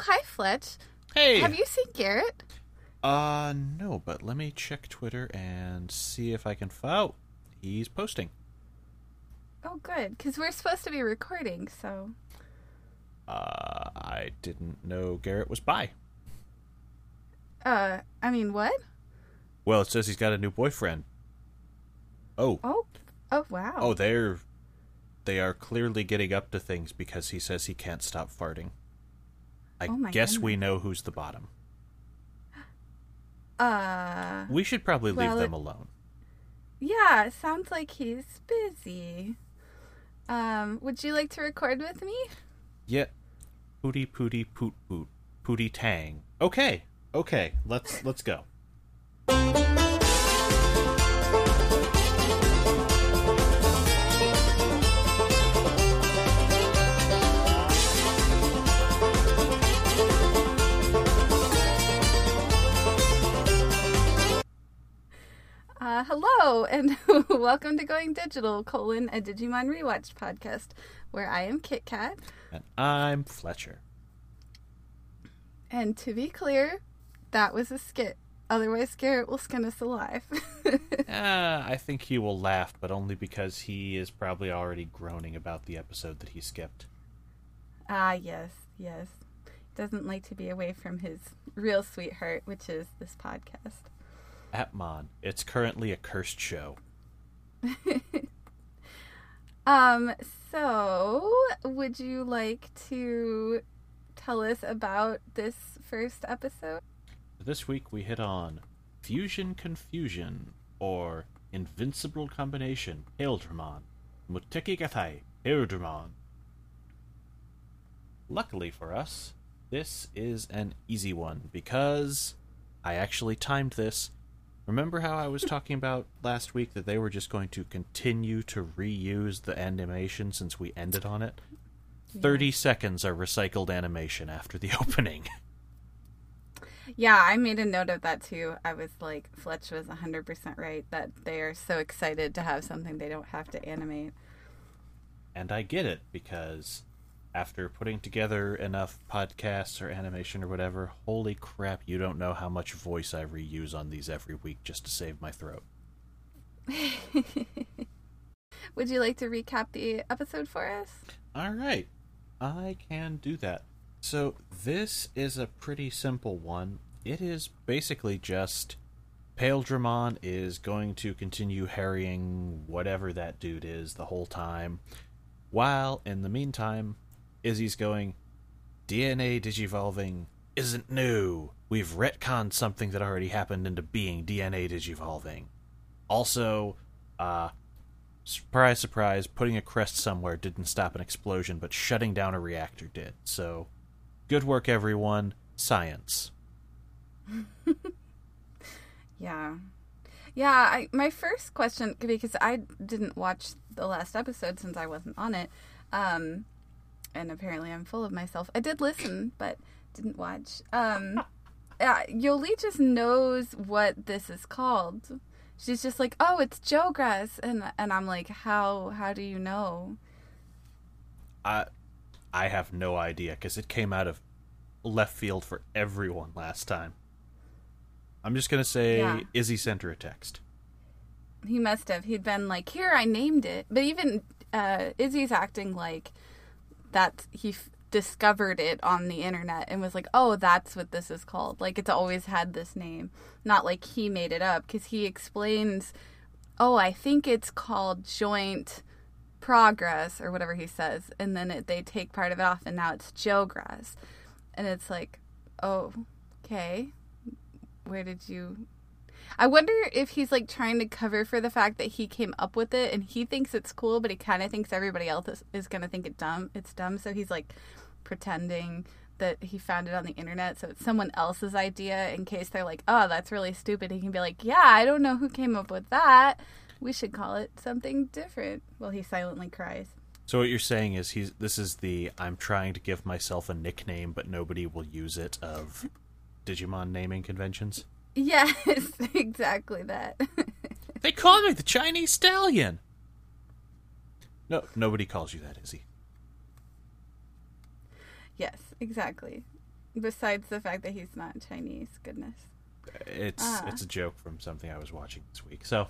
hi, Fletch. Hey. Have you seen Garrett? Uh, no, but let me check Twitter and see if I can. Oh, he's posting. Oh, good, because we're supposed to be recording, so. Uh, I didn't know Garrett was by. Uh, I mean, what? Well, it says he's got a new boyfriend. Oh. Oh, oh, wow. Oh, they're they are clearly getting up to things because he says he can't stop farting. I Oh guess we know who's the bottom. Uh, We should probably leave Well, them alone. yeah, it sounds like he's busy. Um, would you like to record with me? Yeah. Pooty pooty poot poot. Pooty tang. Okay. Okay. Let's let's go. Uh, hello, and welcome to Going Digital, colon, a Digimon Rewatch podcast, where I am Kit Kat. And I'm Fletcher. And to be clear, that was a skit. Otherwise, Garrett will skin us alive. Ah, I think he will laugh, but only because he is probably already groaning about the episode that he skipped. ah, yes, yes. Doesn't like to be away from his real sweetheart, which is this podcast. Appmon. It's currently a cursed show. Um, so would you like to tell us about this first episode? This week we hit on Fusion Confusion, or Invincible Combination, Paildramon, Muteki Gattai, Paildramon. Luckily for us, this is an easy one because I actually timed this. Remember how I was talking about last week that they were just going to continue to reuse the animation since we ended on it? 30 seconds are recycled animation after the opening. Yeah, I made a note of that too. I was like, Fletch was 100% right that they are so excited to have something they don't have to animate. And I get it because after putting together enough podcasts or animation or whatever, holy crap, you don't know how much voice I reuse on these every week just to save my throat. Would you like to recap the episode for us? All right, I can do that. So, this is a pretty simple one. It is basically just Paildramon is going to continue harrying whatever that dude is the whole time, while in the meantime, Izzy's going, DNA digivolving isn't new. We've retconned something that already happened into being DNA digivolving. Also, uh, surprise, surprise, putting a crest somewhere didn't stop an explosion, but shutting down a reactor did. So, good work, everyone. Science. Yeah. Yeah, I, my first question, could be because I didn't watch the last episode since I wasn't on it, um, and apparently I'm full of myself. I did listen, but didn't watch. Um, yeah, Yoli just knows what this is called. She's just like, oh, it's Jogress, and and I'm like, how how do you know? I, I have no idea because it came out of left field for everyone last time. I'm just gonna say Yeah. Izzy sent her a text. He must have. He'd been like, "Here, I named it." But even uh, Izzy's acting like that he f- discovered it on the internet and was like, "Oh, that's what this is called." Like it's always had this name, not like he made it up. Because he explains, "Oh, I think it's called joint progress or whatever he says," and then it, they take part of it off, and now it's Jogress, and it's like, "Oh, okay." Where did you I wonder if he's like trying to cover for the fact that he came up with it and he thinks it's cool, but he kind of thinks everybody else is, is going to think it dumb. It's dumb, so he's like pretending that he found it on the internet, so it's someone else's idea in case they're like, "Oh, that's really stupid." He can be like, "Yeah, I don't know who came up with that. We should call it something different." Well, he silently cries. So what you're saying is he's this is the I'm trying to give myself a nickname but nobody will use it of Digimon naming conventions. Yes, exactly that. They call me the Chinese stallion. No, nobody calls you that, Izzy. yes, exactly. Besides the fact that he's not Chinese, goodness. It's Ah. it's a joke from something I was watching this week. So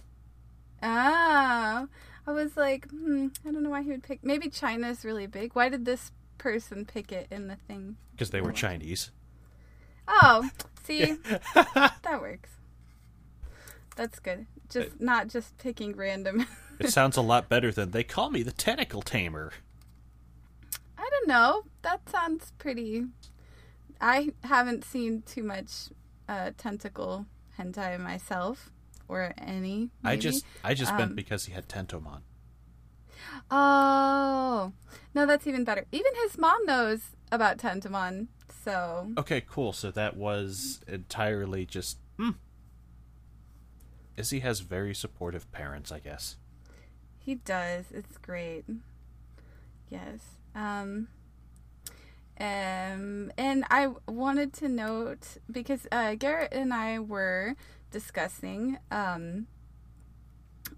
Oh, I was like, hmm, I don't know why he would pick. Maybe China's really big. Why did this person pick it in the thing? because they were Chinese. Oh, see, that works. That's good. Just not just picking random. It sounds a lot better than they call me the tentacle tamer. I don't know. That sounds pretty. I haven't seen too much uh, tentacle hentai myself, or any. I just I just meant Um, because he had Tentomon. Oh no, that's even better. Even his mom knows about Tentomon, so Okay, cool. So that was entirely just hmm. Izzy has very supportive parents, I guess. he does. It's great. Yes. Um. Um, and I wanted to note because uh, Garrett and I were discussing um,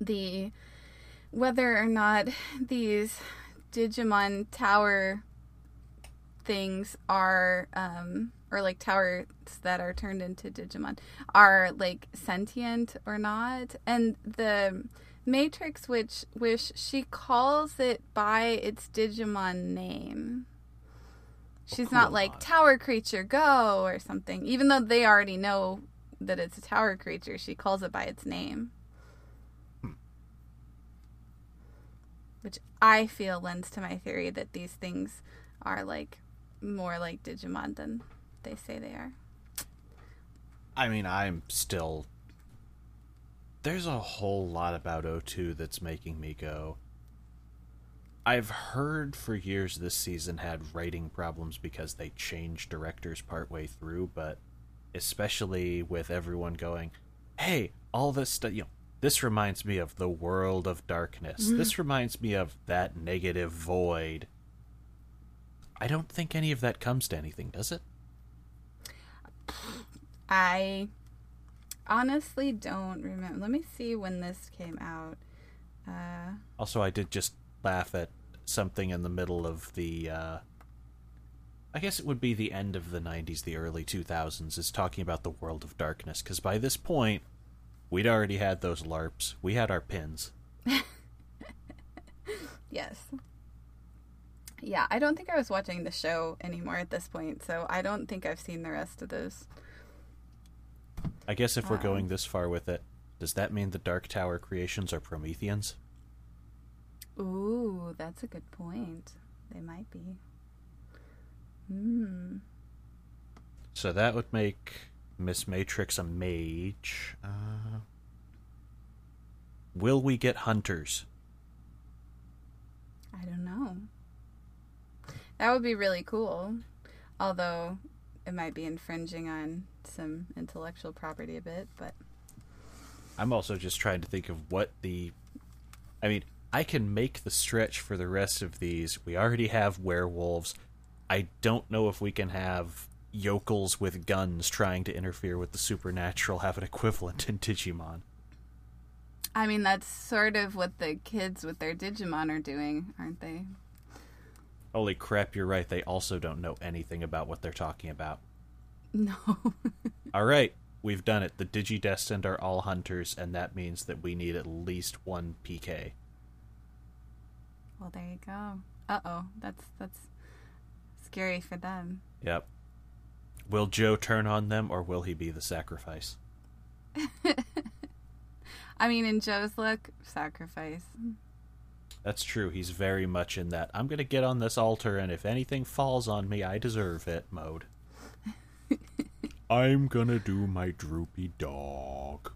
the whether or not these Digimon tower things are um, or like towers that are turned into Digimon are like sentient or not, and the Matrix which wish she calls it by its Digimon name. She's not like tower creature go or something. Even though they already know that it's a tower creature, she calls it by its name. Which I feel lends to my theory that these things are like more like Digimon than they say they are. I mean, I'm still. There's a whole lot about O2 that's making me go. I've heard for years this season had writing problems because they changed directors partway through, but especially with everyone going, hey, all this stuff, you know, this reminds me of the world of darkness. Mm-hmm. This reminds me of that negative void. I don't think any of that comes to anything, does it? I honestly don't remember. Let me see when this came out. Uh, Also, I did just laugh at something in the middle of the. Uh, I guess it would be the end of the 90s, the early 2000s, is talking about the world of darkness. Because by this point, we'd already had those LARPs. We had our pins. yes. Yeah, I don't think I was watching the show anymore at this point, so I don't think I've seen the rest of those. I guess if we're Wow. going this far with it, does that mean the Dark Tower creations are Prometheans? Ooh, that's a good point. They might be. Hmm. So that would make Miss Matrix a mage. Uh, will we get hunters? I don't know. That would be really cool. Although it might be infringing on some intellectual property a bit, but I'm also just trying to think of what the. I mean, I can make the stretch for the rest of these. We already have werewolves. I don't know if we can have yokels with guns trying to interfere with the supernatural have an equivalent in Digimon. I mean that's sort of what the kids with their Digimon are doing, aren't they? Holy crap, you're right. They also don't know anything about what they're talking about. No. All right, we've done it. The Digidestined are all hunters, and that means that we need at least one PK. well, there you go. Uh oh, that's that's scary for them. Yep. Will Joe turn on them, or will he be the sacrifice? I mean, in Joe's look, sacrifice. That's true. He's very much in that I'm going to get on this altar, and if anything falls on me, I deserve it mode. I'm going to do my droopy dog.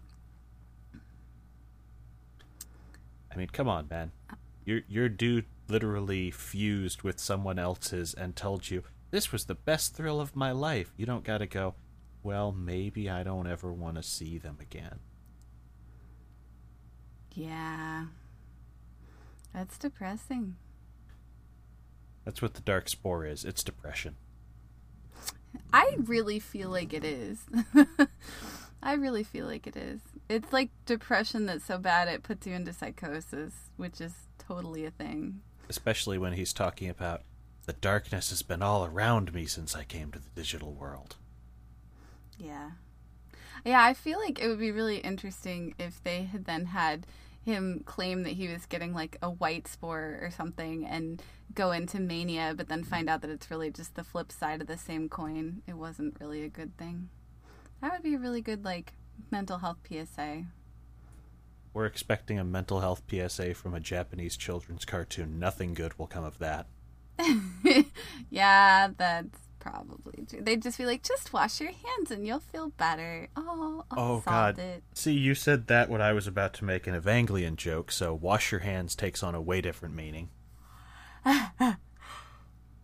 I mean, come on, man. Your your dude literally fused with someone else's and told you this was the best thrill of my life. You don't got to go. Well, maybe I don't ever want to see them again. Yeah. That's depressing. That's what the dark spore is. It's depression. I really feel like it is. I really feel like it is. It's like depression that's so bad it puts you into psychosis, which is totally a thing. especially when he's talking about The darkness has been all around me since I came to the digital world. Yeah. Yeah, I feel like it would be really interesting if they had then had him claim that he was getting like a white spore or something and go into mania, but then find out that it's really just the flip side of the same coin. It wasn't really a good thing. That would be a really good like mental health PSA. We're expecting a mental health PSA from a Japanese children's cartoon. Nothing good will come of that. yeah, that's probably true. They'd just be like, just wash your hands and you'll feel better. Oh, I'll Oh God! it. See, you said that when I was about to make an Evangelion joke, so "wash your hands" takes on a way different meaning.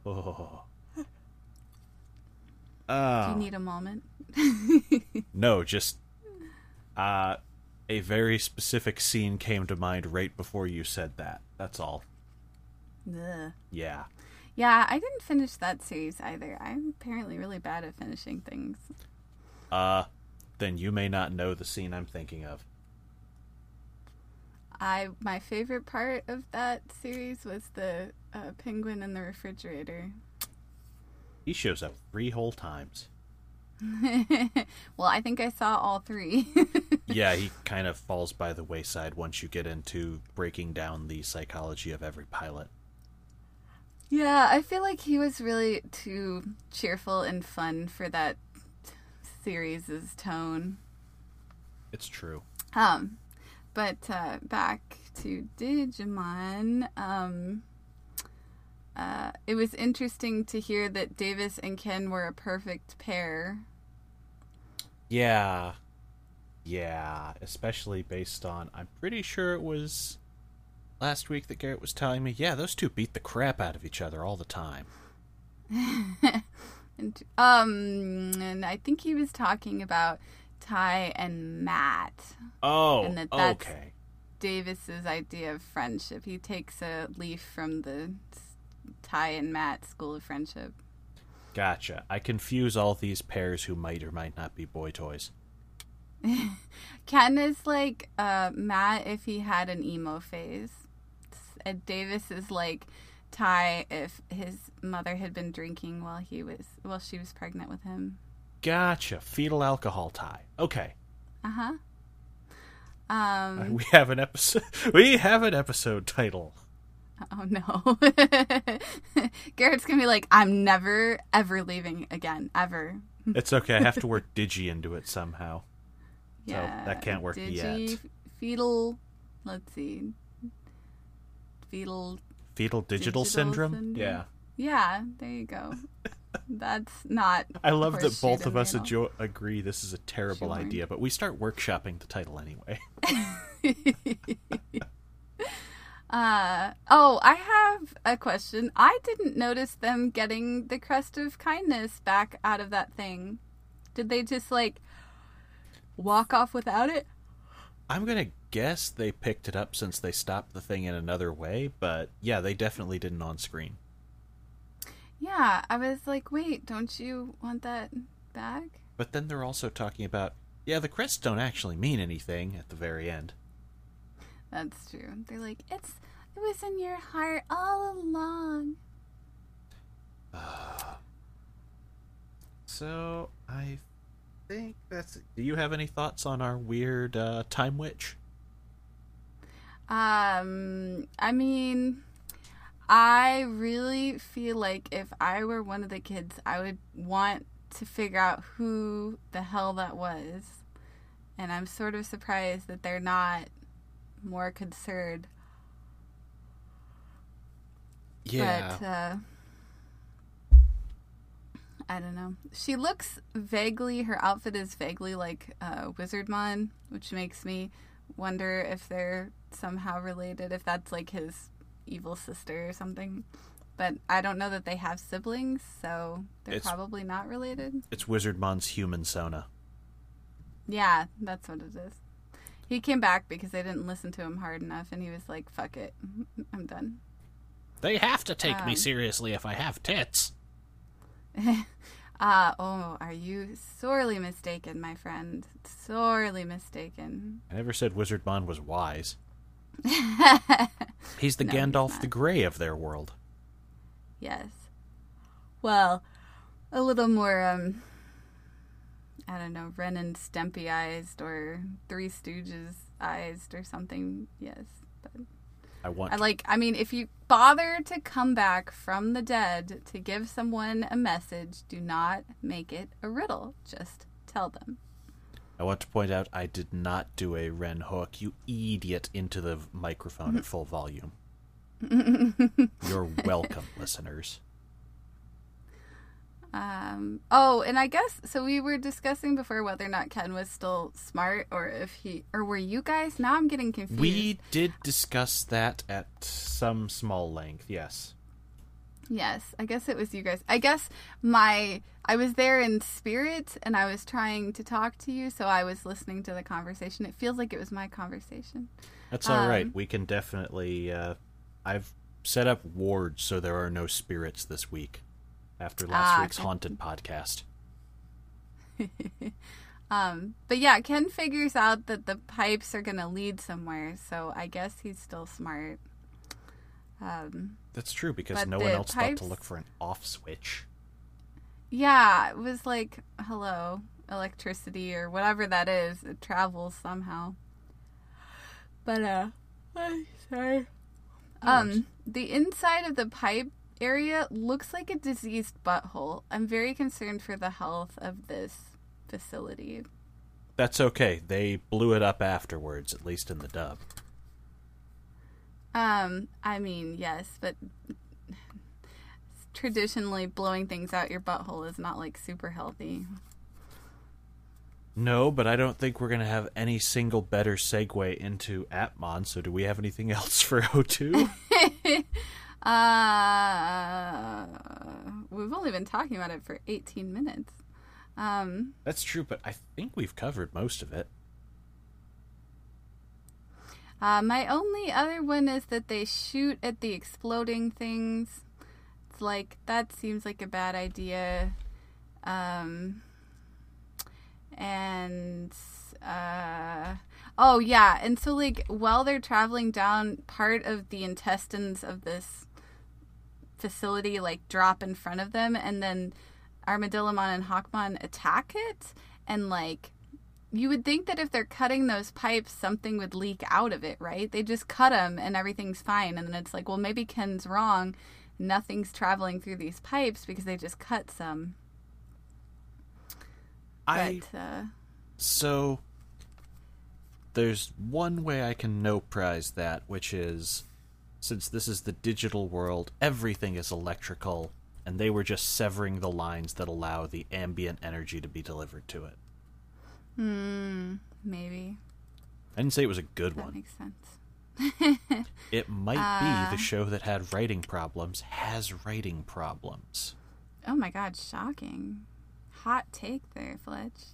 oh. Do Ah. you need a moment? no, just uh, a very specific scene came to mind right before you said that. That's all. Ugh. Yeah. Yeah, I didn't finish that series either. I'm apparently really bad at finishing things. Uh, then you may not know the scene I'm thinking of. I my favorite part of that series was the uh, penguin in the refrigerator. He shows up three whole times. well, I think I saw all three. yeah, he kind of falls by the wayside once you get into breaking down the psychology of every pilot. Yeah, I feel like he was really too cheerful and fun for that series' tone. It's true. Um, but uh, back to Digimon. Um, uh, it was interesting to hear that Davis and Ken were a perfect pair. Yeah. Yeah, especially based on I'm pretty sure it was last week that Garrett was telling me, yeah, those two beat the crap out of each other all the time. And, um, and I think he was talking about Tai and Matt. Oh, And that that's- okay. Davis's idea of friendship. He takes a leaf from the Tai and Matt School of Friendship. Gotcha. I confuse all these pairs who might or might not be boy toys. Ken is like uh, Matt if he had an emo phase. And Davis is like Tai if his mother had been drinking while he was while she was pregnant with him. Gotcha. Fetal alcohol tie. Okay. Uh huh. Um. We have an episode. We have an episode title. Oh no. Garrett's gonna be like, I'm never ever leaving again, ever. It's okay. I have to work Digi into it somehow. So, Yeah. that can't work Digi, yet. Fetal. Let's see. Fetal. Fetal digital, Digital syndrome? syndrome? Yeah. Yeah. There you go. That's not. I love that both of us adjo- agree this is a terrible Sure. idea, but we start workshopping the title anyway. Uh oh, I have a question. I didn't notice them getting the crest of kindness back out of that thing. Did they just like walk off without it? I'm gonna guess they picked it up since they stopped the thing in another way, but yeah, they definitely didn't on screen. Yeah, I was like, wait, don't you want that back? But then they're also talking about, yeah, the crests don't actually mean anything at the very end. That's true. They're like, it's it was in your heart all along. So I think that's. Do you have any thoughts on our weird uh, time witch? Um, I mean, I really feel like if I were one of the kids, I would want to figure out who the hell that was. And I'm sort of surprised that they're not more concerned. Yeah. But, uh, I don't know. She looks vaguely, her outfit is vaguely like uh, Wizardmon, which makes me wonder if they're somehow related, if that's like his evil sister or something. But I don't know that they have siblings, so they're It's- probably not related. it's Wizardmon's human Sona. Yeah, that's what it is. He came back because they didn't listen to him hard enough, and he was like, fuck it, I'm done. They have to take me Um, seriously if I have tits. Uh, oh, are you sorely mistaken, my friend? Sorely mistaken. I never said Wizardmon was wise. He's the No, Gandalf not. the Grey of their world. Yes. well, a little more um I don't know, Ren and Stimpy eyes or Three Stooges eyes or something. Yes, but I want I like. I mean, if you bother to come back from the dead to give someone a message, do not make it a riddle. Just tell them. I want to point out I did not do a Ren Hoek, you idiot, into the microphone at full volume. You're welcome, listeners. Um, oh, and I guess so. We were discussing before whether or not Ken was still smart, or if he, or were you guys? Now I'm getting confused. We did discuss that at some small length, yes. Yes, I guess it was you guys. I guess my I was there in spirit and I was trying to talk to you, so I was listening to the conversation. It feels like it was my conversation. That's all right. Um, We can definitely. Uh, I've set up wards so there are no spirits this week after last Ah, week's good. haunted podcast. Um, but yeah, Ken figures out that the pipes are gonna lead somewhere, so I guess he's still smart. Um, That's true because no one else thought to look for an off switch. yeah, it was like, hello, electricity or whatever that is. It travels somehow. But uh, sorry. Um, the inside of the pipe area looks like a diseased butthole. I'm very concerned for the health of this facility. That's okay. They blew it up afterwards, at least in the dub. Um, I mean, yes, but traditionally blowing things out your butthole is not like super healthy. No, but I don't think we're going to have any single better segue into Appmon, so do we have anything else for O2? Uh, we've only been talking about it for 18 minutes. Um, That's true, but I think we've covered most of it. uh, my only other one is that they shoot at the exploding things. It's like, that seems like a bad idea. Um, and, uh, oh yeah, and so like while they're traveling down, part of the intestines of this facility like drop in front of them, and then Armadillomon and Hawkmon attack it, and like you would think that if they're cutting those pipes, something would leak out of it, right? They just cut them and everything's fine, and then it's like, well, maybe Ken's wrong. Nothing's traveling through these pipes because they just cut some. I But uh, So there's one way I can no prize that, which is since this is the digital world, everything is electrical, and they were just severing the lines that allow the ambient energy to be delivered to it. hmm, maybe I didn't say it was a good that one. makes sense. It might Uh, be the show that had writing problems has writing problems. Oh my god, shocking. Hot take there, Fletch.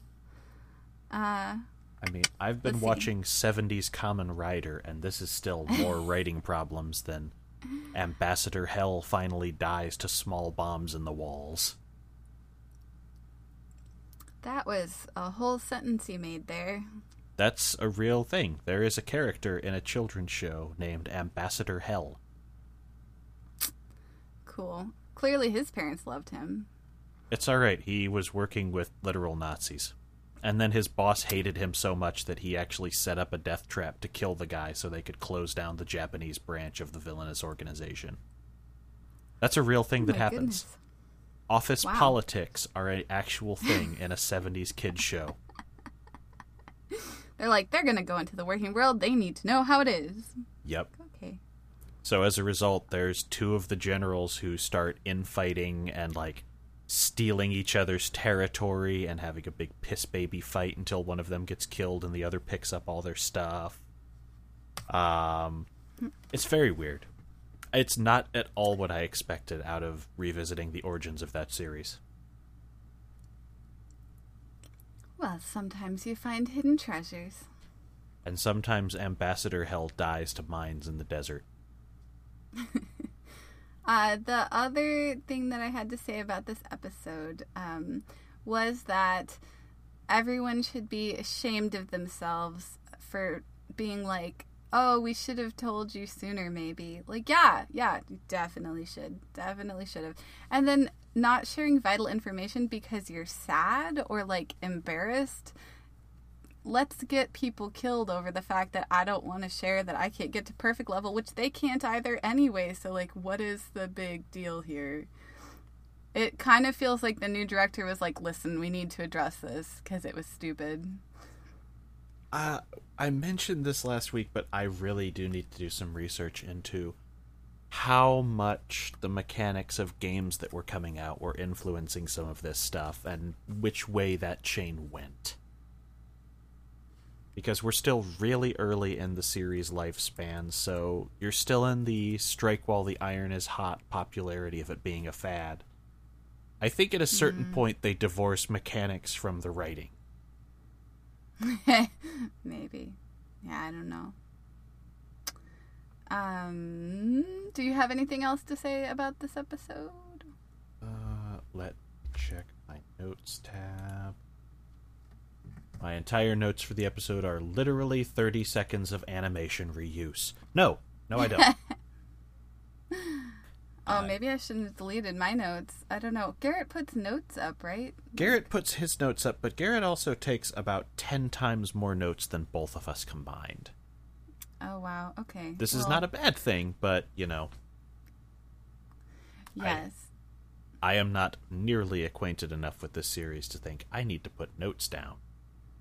Uh I mean, I've been Let's see. watching 70s Kamen Rider, and this is still more writing problems than Ambassador Hell finally dies to small bombs in the walls. that was a whole sentence you made there. That's a real thing. There is a character in a children's show named Ambassador Hell. Cool. Clearly his parents loved him. It's alright, he was working with literal Nazis. And then his boss hated him so much that he actually set up a death trap to kill the guy so they could close down the Japanese branch of the villainous organization. That's a real thing Oh that happens. goodness. Office Wow. politics are an actual thing in a 70s kids show. They're like, they're gonna go into the working world, they need to know how it is. Yep. Okay. So as a result, there's two of the generals who start infighting and like stealing each other's territory and having a big piss baby fight until one of them gets killed and the other picks up all their stuff. Um it's very weird. It's not at all what I expected out of revisiting the origins of that series. Well, sometimes you find hidden treasures. And sometimes Ambassador Hell dies to mines in the desert. Uh, the other thing that I had to say about this episode um, was that everyone should be ashamed of themselves for being like, oh, we should have told you sooner, maybe. Like, yeah, yeah, you definitely should. Definitely should have. And then not sharing vital information because you're sad or like embarrassed. Let's get people killed over the fact that I don't want to share that I can't get to perfect level, which they can't either anyway. So, like, what is the big deal here? It kind of feels like the new director was like, listen, we need to address this because it was stupid. Uh, I mentioned this last week, but I really do need to do some research into how much the mechanics of games that were coming out were influencing some of this stuff and which way that chain went. Because we're still really early in the series lifespan, so you're still in the strike while the iron is hot popularity of it being a fad. I think at a certain mm. point they divorce mechanics from the writing. Maybe. Yeah, I don't know. Um, do you have anything else to say about this episode? Uh, let check my notes tab. My entire notes for the episode are literally 30 seconds of animation reuse. No, no, I don't. Uh, oh, maybe I shouldn't have deleted my notes. I don't know. Garrett puts notes up, right? Garrett puts his notes up, but Garrett also takes about 10 times more notes than both of us combined. Oh wow. Okay. This well, is not a bad thing, but you know. Yes. I, I am not nearly acquainted enough with this series to think I need to put notes down.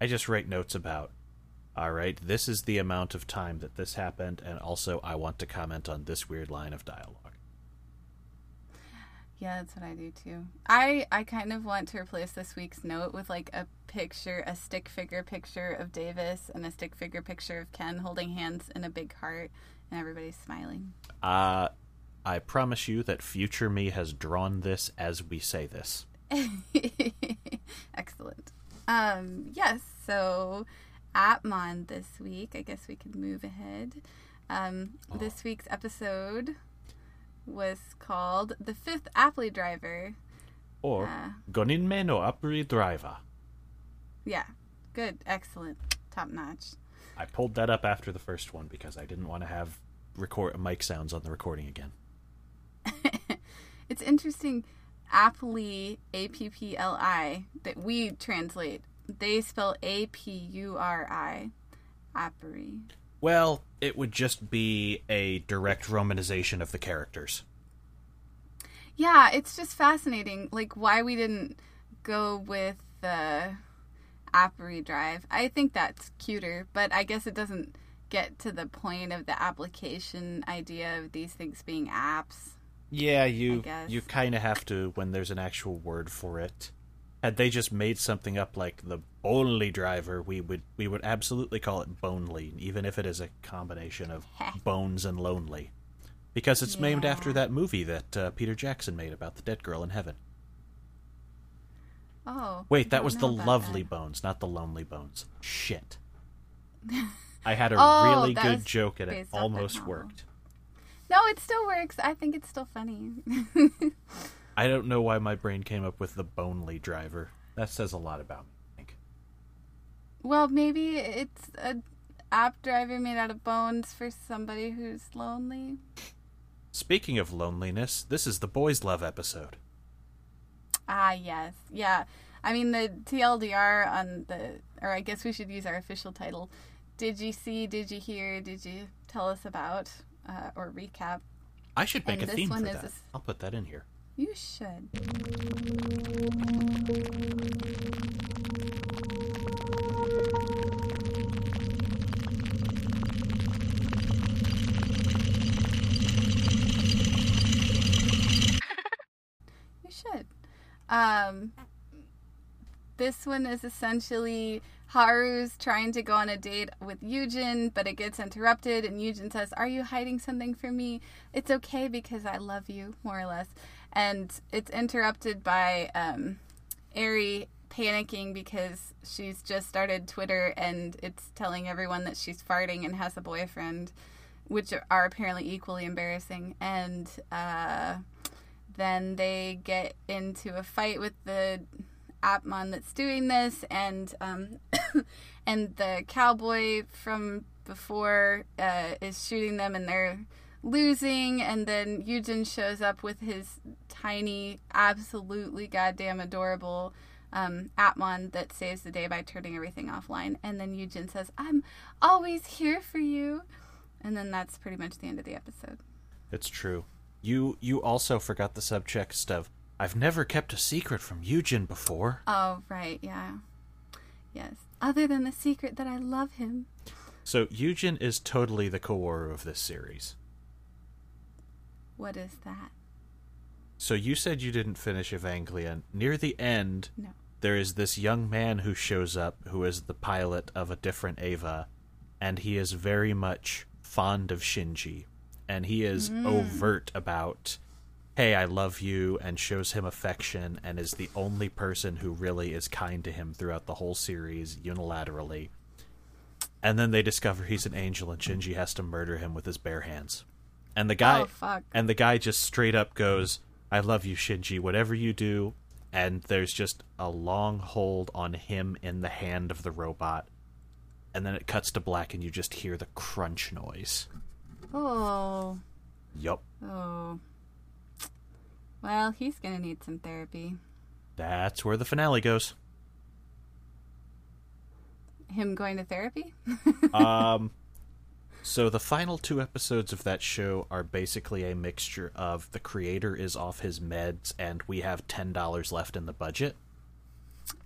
I just write notes about all right, this is the amount of time that this happened and also I want to comment on this weird line of dialogue. Yeah, that's what I do too. I I kind of want to replace this week's note with like a picture, a stick figure picture of Davis and a stick figure picture of Ken holding hands in a big heart and everybody's smiling. Uh I promise you that future me has drawn this as we say this. Excellent. Um yes, so Appmon this week, I guess we could move ahead. Um, oh. This week's episode was called The Fifth Appli Driver. Or uh, Goninme no Appli Driver. Yeah. Good. Excellent. Top notch. I pulled that up after the first one because I didn't want to have record mic sounds on the recording again. it's interesting. Appli, A P P L I, that we translate. They spell A P U R I. Appary. Well, it would just be a direct romanization of the characters. Yeah, it's just fascinating, like why we didn't go with the Appary drive. I think that's cuter, but I guess it doesn't get to the point of the application idea of these things being apps. Yeah, you you kind of have to when there's an actual word for it had they just made something up like the Bonely driver, we would we would absolutely call it Bonely, even if it is a combination of bones and lonely, because it's yeah. named after that movie that uh, Peter Jackson made about the dead girl in heaven. Oh, wait, that was the Lovely that. Bones, not the Lonely Bones. Shit. I had a oh, really good joke and it almost worked. No, it still works. I think it's still funny. I don't know why my brain came up with the Bonely driver. That says a lot about me. I think. Well, maybe it's a app driver made out of bones for somebody who's lonely. Speaking of loneliness, this is the boys' love episode. Ah, yes, yeah. I mean the TLDR on the, or I guess we should use our official title. Did you see? Did you hear? Did you tell us about uh, or recap? I should make and a theme for that. I'll put that in here. You should. you should. Um, this one is essentially Haru's trying to go on a date with Yujin, but it gets interrupted, and Yujin says, Are you hiding something from me? It's okay because I love you, more or less and it's interrupted by um, Eri panicking because she's just started Twitter and it's telling everyone that she's farting and has a boyfriend, which are apparently equally embarrassing. And uh, then they get into a fight with the Appmon that's doing this, and um, and the cowboy from before uh, is shooting them, and they're losing, and then Yujin shows up with his tiny, absolutely goddamn adorable um, Atmon that saves the day by turning everything offline. And then Yujin says, I'm always here for you. And then that's pretty much the end of the episode. It's true. You you also forgot the subtext of I've never kept a secret from Yujin before. Oh, right, yeah. Yes. Other than the secret that I love him. So Yujin is totally the Kaworu of this series. What is that? So you said you didn't finish Evangelion. Near the end, No. there is this young man who shows up who is the pilot of a different Eva, and he is very much fond of Shinji. And he is mm. overt about, hey, I love you, and shows him affection, and is the only person who really is kind to him throughout the whole series unilaterally. And then they discover he's an angel, and Shinji has to murder him with his bare hands. And the guy, Oh, and the guy just straight up goes, I love you, Shinji, whatever you do. And there's just a long hold on him in the hand of the robot. And then it cuts to black, and you just hear the crunch noise. Oh. Yup. Oh. Well, he's gonna need some therapy. That's where the finale goes. Him going to therapy? um, so the final two episodes of that show are basically a mixture of the creator is off his meds and we have ten dollars left in the budget.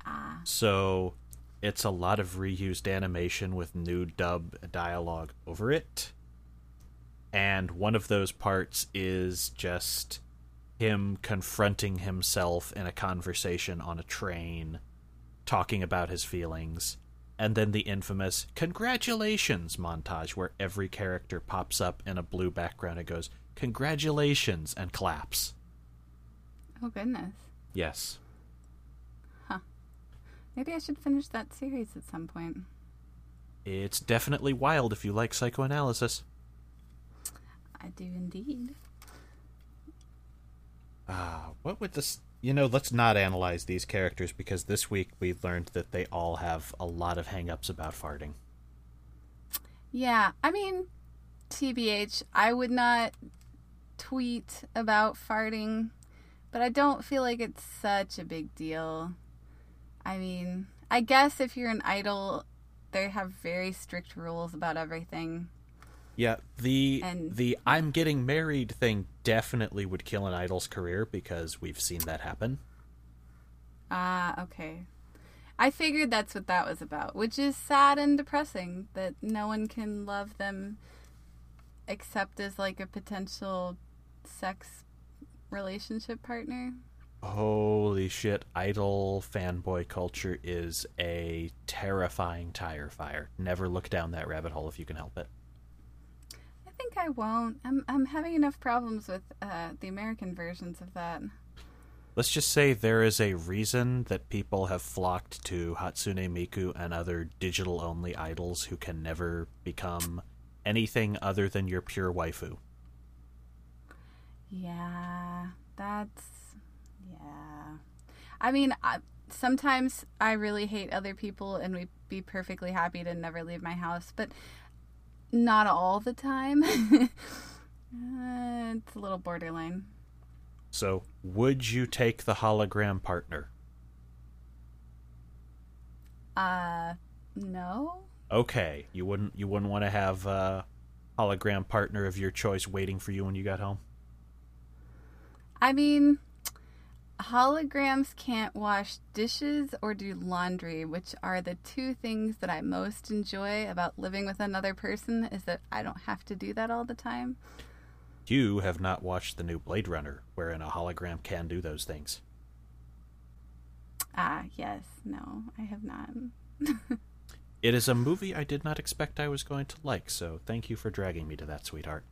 Ah. So it's a lot of reused animation with new dub dialogue over it. And one of those parts is just him confronting himself in a conversation on a train, talking about his feelings. And then the infamous congratulations montage where every character pops up in a blue background and goes, Congratulations, and claps. Oh, goodness. Yes. Huh. Maybe I should finish that series at some point. It's definitely wild if you like psychoanalysis. I do indeed. Ah, what would this? You know, let's not analyze these characters because this week we learned that they all have a lot of hang-ups about farting. Yeah, I mean, TBH, I would not tweet about farting, but I don't feel like it's such a big deal. I mean, I guess if you're an idol, they have very strict rules about everything. Yeah, the And- the I'm getting married thing definitely would kill an idol's career because we've seen that happen. Ah, okay. I figured that's what that was about, which is sad and depressing that no one can love them except as like a potential sex relationship partner. Holy shit, idol fanboy culture is a terrifying tire fire. Never look down that rabbit hole if you can help it. I think I won't. I'm I'm having enough problems with uh, the American versions of that. Let's just say there is a reason that people have flocked to Hatsune Miku and other digital only idols who can never become anything other than your pure waifu. Yeah, that's yeah. I mean, I, sometimes I really hate other people and we'd be perfectly happy to never leave my house, but not all the time. uh, it's a little borderline. So, would you take the hologram partner? Uh, no. Okay, you wouldn't you wouldn't want to have a hologram partner of your choice waiting for you when you got home. I mean, holograms can't wash dishes or do laundry, which are the two things that I most enjoy about living with another person is that I don't have to do that all the time. You have not watched the new Blade Runner, wherein a hologram can do those things. Ah, yes. No, I have not. It is a movie I did not expect I was going to like, so thank you for dragging me to that, sweetheart.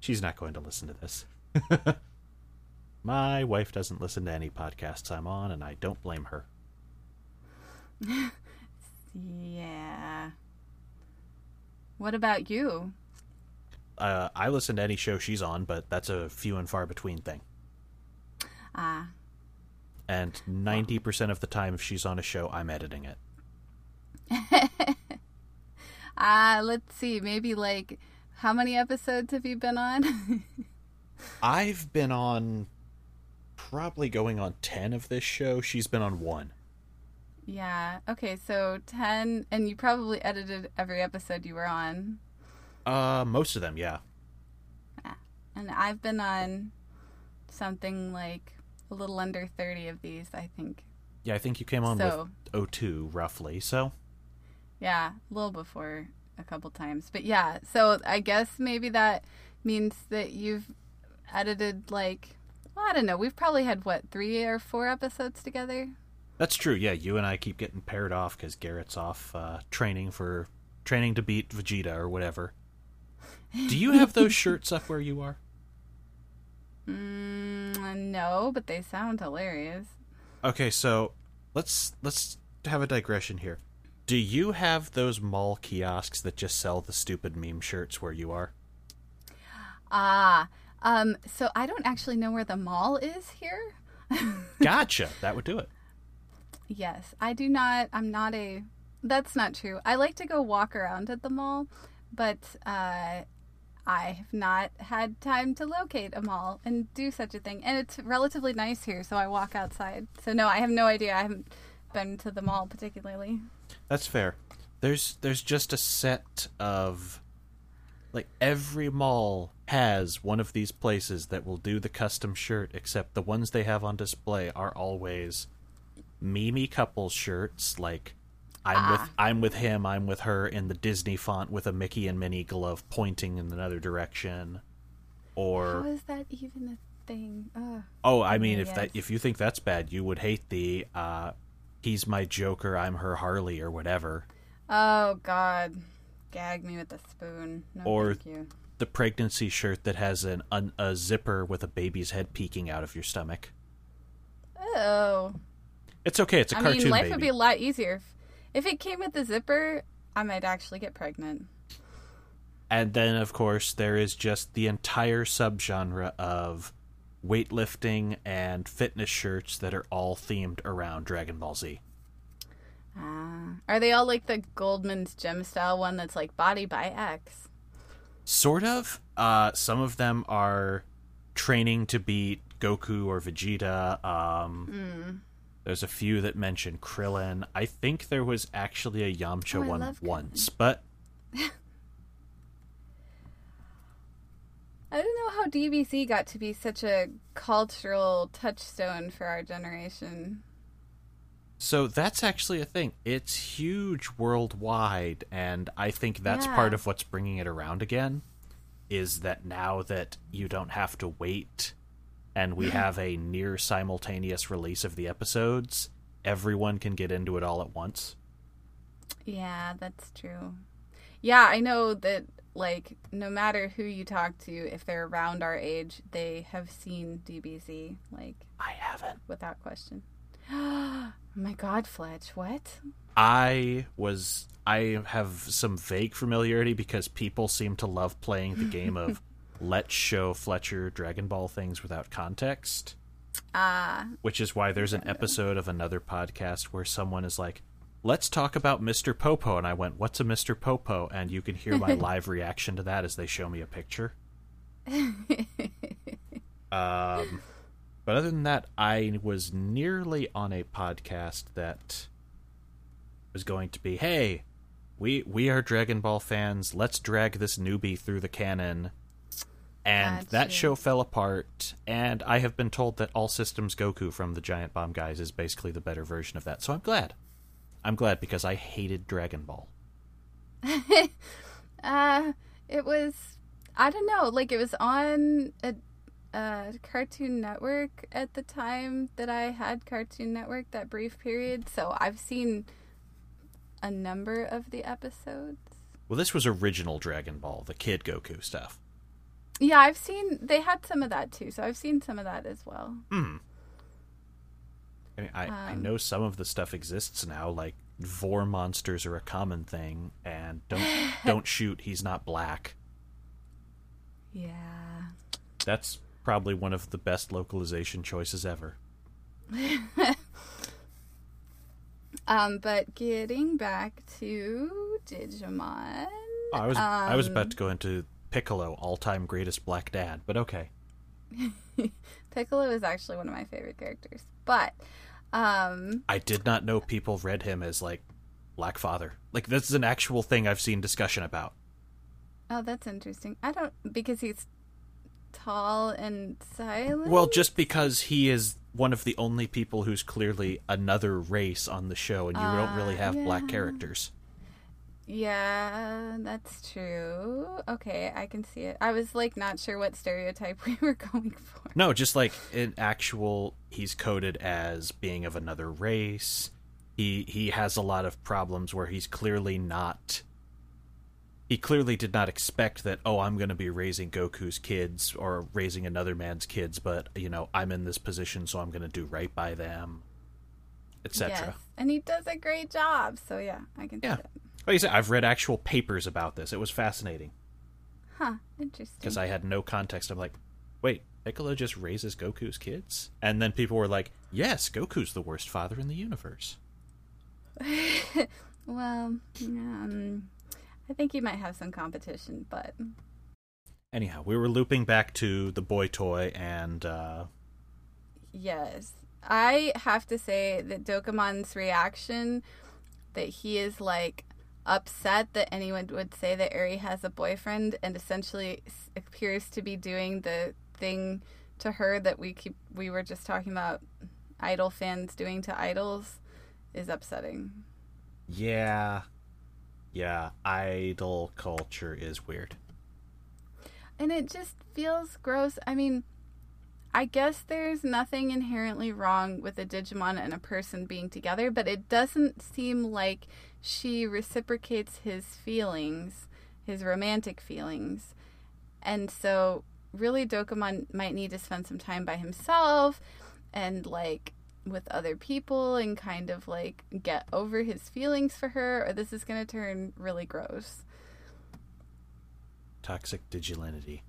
She's not going to listen to this. My wife doesn't listen to any podcasts I'm on, and I don't blame her. Yeah. What about you? Uh, I listen to any show she's on, but that's a few and far between thing. Ah, And 90% of the time, if she's on a show, I'm editing it. ah, let's see. Maybe like How many episodes have you been on? I've been on probably going on 10 of this show. She's been on one. yeah. Okay, so 10 and you probably edited every episode you were on. Uh, most of them, yeah. And I've been on something like a little under 30 of these, I think. Yeah, I think you came on So- with 02 roughly. So, Yeah, a little before a couple times. But yeah, so I guess maybe that means that you've edited like well, I don't know. We've probably had what, 3 or 4 episodes together? that's true. Yeah, you and I keep getting paired off cuz Garrett's off uh, training for training to beat Vegeta or whatever. Do you have those shirts up where you are? Mm, no, but they sound hilarious. Okay, so let's let's have a digression here. Do you have those mall kiosks that just sell the stupid meme shirts where you are? Ah, um so I don't actually know where the mall is here. Gotcha. that would do it. Yes, I do not. I'm not a. That's not true. I like to go walk around at the mall, but uh, I have not had time to locate a mall and do such a thing. And it's relatively nice here, so I walk outside. So no, I have no idea. I haven't been to the mall particularly. That's fair. There's there's just a set of like every mall has one of these places that will do the custom shirt except the ones they have on display are always Mimi couple shirts like I'm with I'm with him, I'm with her in the Disney font with a Mickey and Minnie glove pointing in another direction. Or is that even a thing? Ugh. oh, I mean if that if you think that's bad, you would hate the uh he's my Joker, I'm her Harley or whatever. Oh God, gag me with a spoon. No, Or- thank you. the pregnancy shirt that has an, an a zipper with a baby's head peeking out of your stomach. Oh, It's okay. It's a I cartoon mean, life baby. would be a lot easier if, if it came with a zipper. I might actually get pregnant. And then, of course, there is just the entire subgenre of weightlifting and fitness shirts that are all themed around Dragon Ball Z. Ah, are they all like the Goldman's Gem style one that's like body by X? Sort of. Uh, some of them are training to beat Goku or Vegeta. Um, There's a few that mention Krillin. I think there was actually a Yamcha Oh, one once, but I don't know how DBZ got to be such a cultural touchstone for our generation. So that's actually a thing. It's huge worldwide, and I think that's Yeah. part of what's bringing it around again. Is that now that you don't have to wait, and we have a near simultaneous release of the episodes, everyone can get into it all at once. Yeah, that's true. Yeah, I know that like no matter who you talk to, if they're around our age, they have seen DBZ like I haven't. without question. Oh my God, Fletch, what? I was. I have some vague familiarity because people seem to love playing the game of let's show Fletcher Dragon Ball things without context. Ah, which is why there's an episode of another podcast where someone is like, "Let's talk about Mr. Popo," and I went, "What's a Mr. Popo?" And you can hear my live reaction to that as they show me a picture. um, but other than that, I was nearly on a podcast that was going to be, "Hey, we we are Dragon Ball fans. Let's drag this newbie through the canon." And that show fell apart, and I have been told that All Systems Goku from the Giant Bomb guys is basically the better version of that. So I'm glad. I'm glad because I hated Dragon Ball. uh, it was I don't know, like it was on a, a Cartoon Network at the time that I had Cartoon Network that brief period. So I've seen a number of the episodes. Well, this was original Dragon Ball, the Kid Goku stuff. Yeah, I've seen they had some of that too, so I've seen some of that as well. Hmm. I, mean, I, I know some of the stuff exists now, like Vor monsters are a common thing, and don't don't shoot. He's not black. Yeah. That's probably one of the best localization choices ever. Um, but getting back to Digimon. Oh, I was I was Um, about to go into Piccolo, all-time greatest black dad, but okay. Piccolo is actually one of my favorite characters. But um I did not know people read him as like Black Father. Like this is an actual thing I've seen discussion about. oh that's interesting. I don't because he's tall and silent. Well, just because he is one of the only people who's clearly another race on the show, and you don't really uh, have black characters. Yeah, that's true. Okay, I can see it. I was like not sure what stereotype we were going for. No, just like in actual, he's coded as being of another race. He he has a lot of problems where he's clearly not. He clearly did not expect that. Oh, I'm going to be raising Goku's kids or raising another man's kids, but you know I'm in this position, so I'm going to do right by them, etc. Yes, and he does a great job. So yeah, I can Yeah. Like I said, I've read actual papers about this. It was fascinating Huh, interesting. because I had no context. I'm like, wait, Piccolo just raises Goku's kids, and then people were like, yes, Goku's the worst father in the universe. well, um, I think he might have some competition, but Anyhow, we were looping back to the boy toy and uh, yes, I have to say that Dokamon's reaction that he is like upset that anyone would say that Eri has a boyfriend and essentially appears to be doing the thing to her that we keep we were just talking about idol fans doing to idols is upsetting. yeah, yeah, idol culture is weird. And it just feels gross. I mean, I guess there's nothing inherently wrong with a Digimon and a person being together, but it doesn't seem like she reciprocates his feelings, his romantic feelings. And so, really, Dokamon might need to spend some time by himself and, like, with other people and kind of, like, get over his feelings for her, or this is going to turn really gross. Toxic digilinity.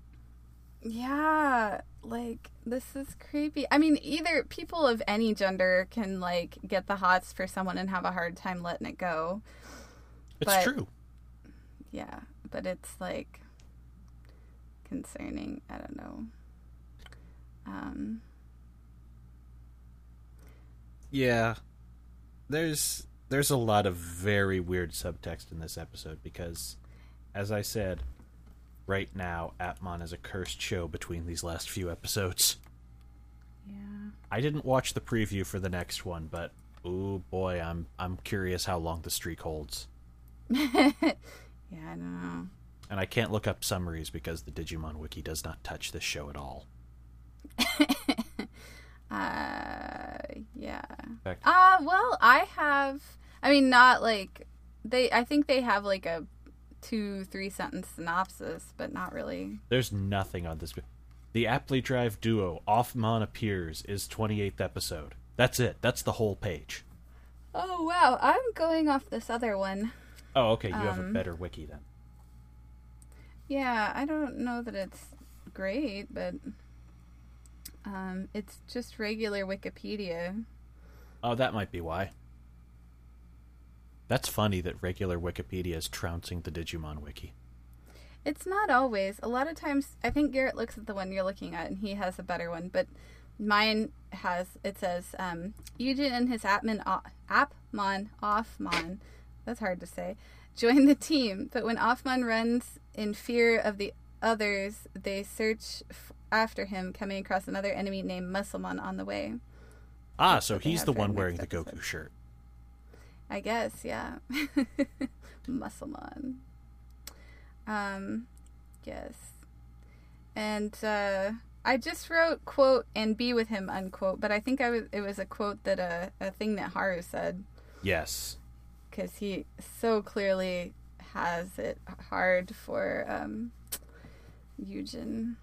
Yeah, like this is creepy. I mean, either people of any gender can like get the hots for someone and have a hard time letting it go. It's But- true. Yeah, but it's like concerning. I don't know. Um, Yeah. There's there's a lot of very weird subtext in this episode because as I said, right now Appmon is a cursed show between these last few episodes. yeah. I didn't watch the preview for the next one, but oh boy, I'm I'm curious how long the streak holds. yeah, I don't know. And I can't look up summaries because the Digimon wiki does not touch this show at all. Uh, yeah. Uh, well, I have. I mean, not like they. I think they have like a two, three sentence synopsis, but not really. There's nothing on this. The Appli Drive duo Offmon appears is 28th episode. That's it. That's the whole page. Oh wow, I'm going off this other one. Oh, okay. You have a Um, better wiki then. Yeah, I don't know that it's great, but um, it's just regular Wikipedia. Oh, that might be why. That's funny that regular Wikipedia is trouncing the Digimon wiki. It's not always. A lot of times, I think Garrett looks at the one you're looking at, and he has a better one. But mine has it says um, Eugen and his Appman o- Appmon Offmon. That's hard to say. Join the team, but when Offmon runs in fear of the others, they search f- after him, coming across another enemy named Musclemon on the way. Ah, That's so he's the one wearing the. Goku shirt. I guess, yeah. Musclemon. Um, yes. And uh, I just wrote quote and be with him unquote, but I think I was it was a quote that a a thing that Haru said Yes. because he so clearly has it hard for um, Eugen.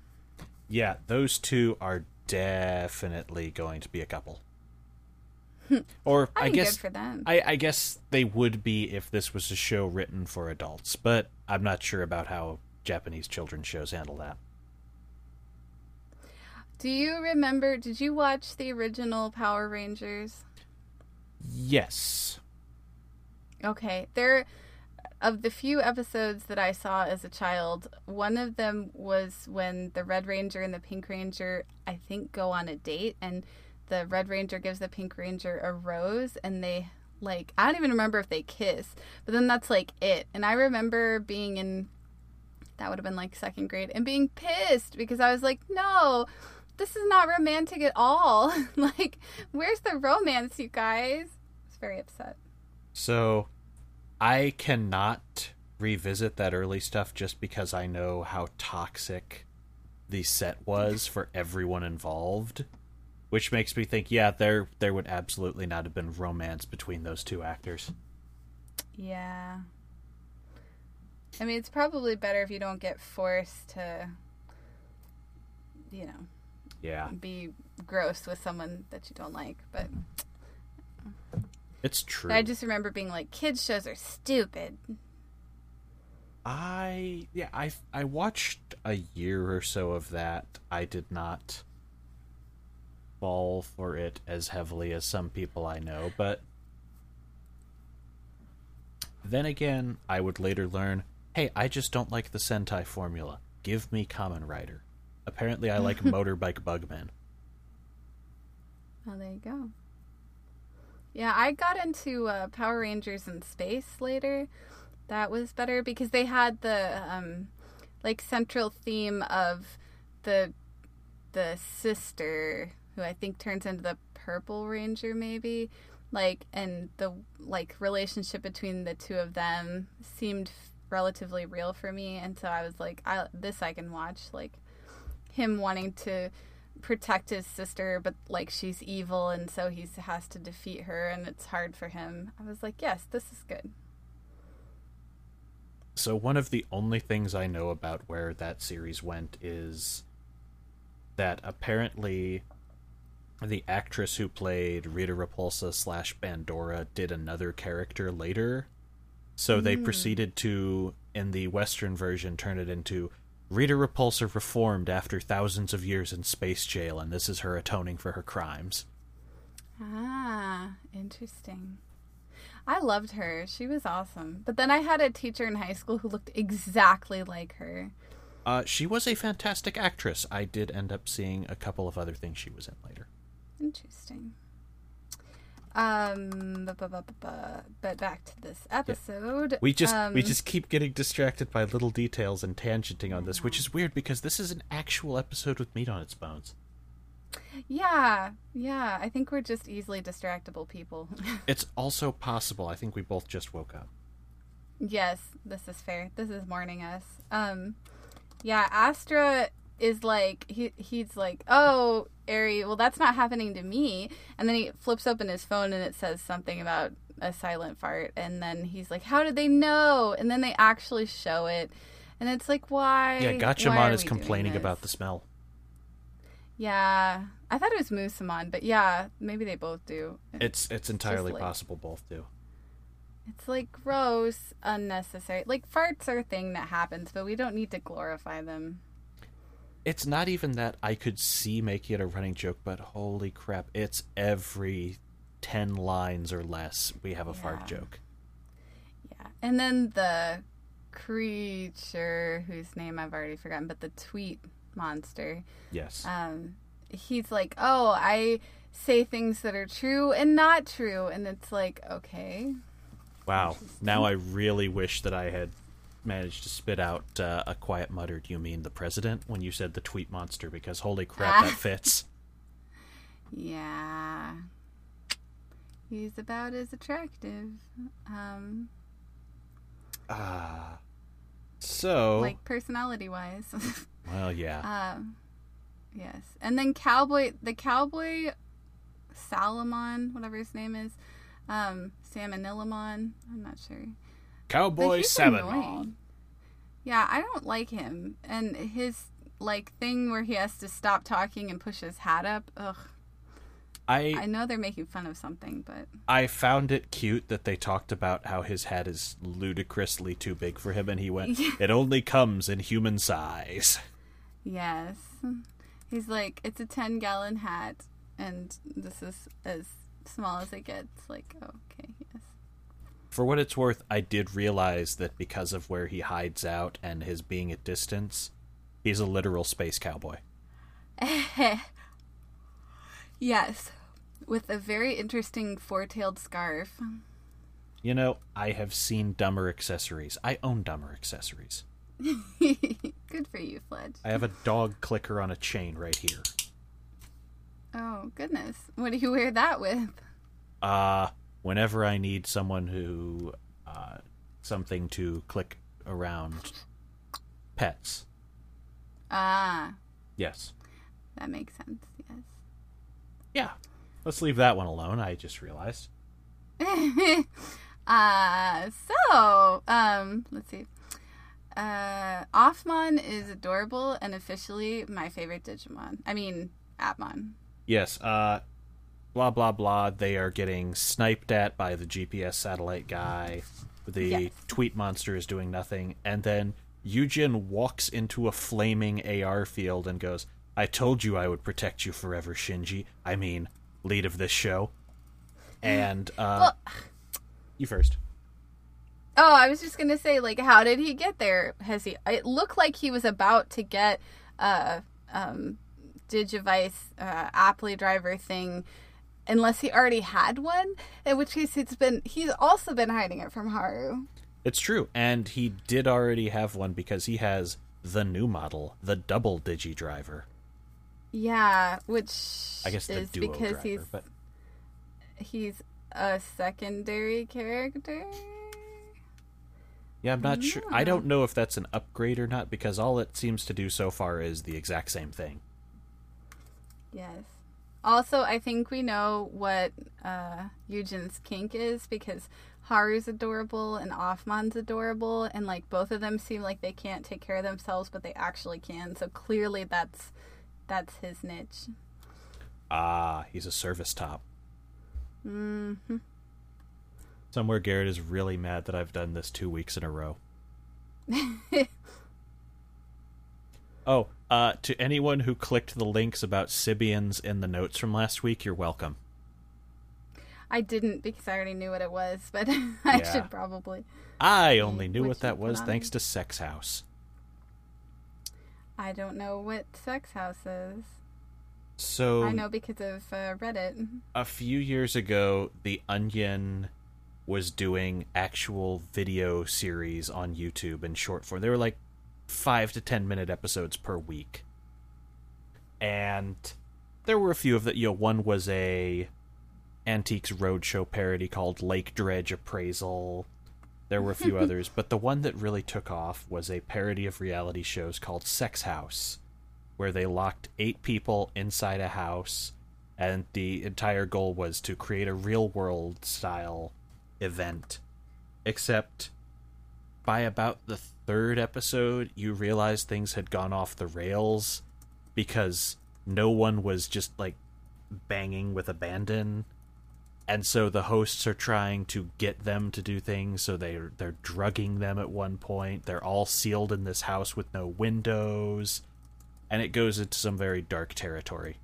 Yeah, those two are definitely going to be a couple. or I, I, guess good for them. I, I guess they would be if this was a show written for adults, but I'm not sure about how Japanese children's shows handle that. Do you remember? Did you watch the original Power Rangers? Yes. Okay, they're of the few episodes that I saw as a child, one of them was when the Red Ranger and the Pink Ranger, I think, go on a date, and the Red Ranger gives the Pink Ranger a rose, and they like I don't even remember if they kiss, but then that's like it. And I remember being in that would have been like second grade and being pissed because I was like, no, this is not romantic at all. like, where's the romance, you guys? I was very upset. So, I cannot revisit that early stuff just because I know how toxic the set was for everyone involved, which makes me think, yeah, there there would absolutely not have been romance between those two actors. Yeah. I mean, it's probably better if you don't get forced to, you know, Yeah. be gross with someone that you don't like. But It's true. I just remember being like, kids shows are stupid. I yeah, I I watched a year or so of that. I did not fall for it as heavily as some people I know, but then again, I would later learn, hey, I just don't like the Sentai formula. Give me Kamen Rider. Apparently I like Motorbike Bugman. Oh, there you go. Yeah, I got into uh, Power Rangers in space later. That was better because they had the um, like central theme of the the sister who I think turns into the Purple Ranger, maybe like and the like relationship between the two of them seemed relatively real for me, and so I was like, I this I can watch like him wanting to protect his sister, but like she's evil, and so he has to defeat her, and it's hard for him. I was like, yes, this is good. So one of the only things I know about where that series went is that apparently the actress who played Rita Repulsa slash Bandora did another character later. So they hmm. proceeded to, in the Western version, turn it into Rita Repulsa reformed after thousands of years in space jail, and this is her atoning for her crimes. Ah, interesting. I loved her. She was awesome. But then I had a teacher in high school who looked exactly like her. Uh, she was a fantastic actress. I did end up seeing a couple of other things she was in later. Interesting. Um, bu- bu- bu- bu- bu- but back to this episode. We just we um, just keep getting distracted by little details and tangenting on this, which is weird because this is an actual episode with meat on its bones. Yeah, yeah. I think we're just easily distractible people. It's also possible. I think we both just woke up. yes, this is fair. This is morning us. Um, yeah. Astra is like he he's like, oh, Ari, well that's not happening to me. And then he flips open his phone and it says something about a silent fart. And then he's like, how did they know? And then they actually show it. And it's like, why? Yeah, Gatchmon is complaining about the smell. Yeah, I thought it was Musamon, but yeah, maybe they both do. It's it's entirely like- possible both do. It's like gross, unnecessary. Like farts are a thing that happens, but we don't need to glorify them. It's not even that I could see making it a running joke, but holy crap, it's every ten lines or less we have a fart joke. Yeah, and then the creature whose name I've already forgotten, but the tweet monster. Yes. Um, he's like, "Oh, I say things that are true and not true," and it's like, okay, Wow. Now I really wish that I had managed to spit out uh, a quiet muttered, you mean the president, when you said the tweet monster, because holy crap, that fits. yeah, he's about as attractive. Um, Ah. so, like personality wise. well, yeah. um, yes, and then cowboy, the cowboy, Salomon, whatever his name is, um, Salmonilamon. I'm not sure. Cowboy annoying. Yeah, I don't like him, and his like thing where he has to stop talking and push his hat up. Ugh. I I know they're making fun of something, but I found it cute that they talked about how his hat is ludicrously too big for him, and he went, "It only comes in human size." yes, he's like it's a ten gallon hat, and this is as small as it gets. Like okay. For what it's worth, I did realize that because of where he hides out and his being at distance, he's a literal space cowboy. yes, with a very interesting four-tailed scarf. You know, I have seen dumber accessories. I own dumber accessories. Good for you, Fletch. I have a dog clicker on a chain right here. Oh, goodness. What do you wear that with? Uh, whenever I need someone who, uh, something to click around pets. Ah, Yes. that makes sense, yes. Yeah. Let's leave that one alone, I just realized. uh, so, um, let's see. Uh, Offmon is adorable and officially my favorite Digimon. I mean, Appmon. Yes, uh, blah, blah, blah. They are getting sniped at by the GPS satellite guy. The Yes. tweet monster is doing nothing. And then Yujin walks into a flaming AR field and goes, I told you I would protect you forever, Shinji. I mean, lead of this show. And, uh, Well- you first. Oh, I was just gonna say, like, how did he get there? Has he? It looked like he was about to get uh um Digivice uh, Appli Driver thing, unless he already had one. In which case, it's been he's also been hiding it from Haru. It's true, and he did already have one because he has the new model, the double Digi Driver. Yeah, which I guess is because driver, he's but he's a secondary character. yeah, I'm not sure. I don't know if that's an upgrade or not because all it seems to do so far is the exact same thing. Yes. Also, I think we know what uh, Eugen's kink is because Haru's adorable and Offmon's adorable, and like both of them seem like they can't take care of themselves, but they actually can. So clearly, that's that's his niche. Ah, he's a service top. hmm Somewhere Garrett is really mad that I've done this two weeks in a row. oh, uh, to anyone who clicked the links about Sybians in the notes from last week, you're welcome. I didn't because I already knew what it was, but I Yeah. should probably. I only knew what that was thanks to Sex House. I don't know what sex house is. So I know because of uh, Reddit. a few years ago, The Onion was doing actual video series on YouTube in short form. They were like five to ten minute episodes per week, and there were a few of that. You know, one was a Antiques Roadshow parody called Lake Dredge Appraisal. There were a few others, but the one that really took off was a parody of reality shows called Sex House, where they locked eight people inside a house, and the entire goal was to create a real world style event. Except by about the third episode, you realize things had gone off the rails because no one was just like banging with abandon. And so the hosts are trying to get them to do things so they they're drugging them at one point. They're all sealed in this house with no windows. And it goes into some very dark territory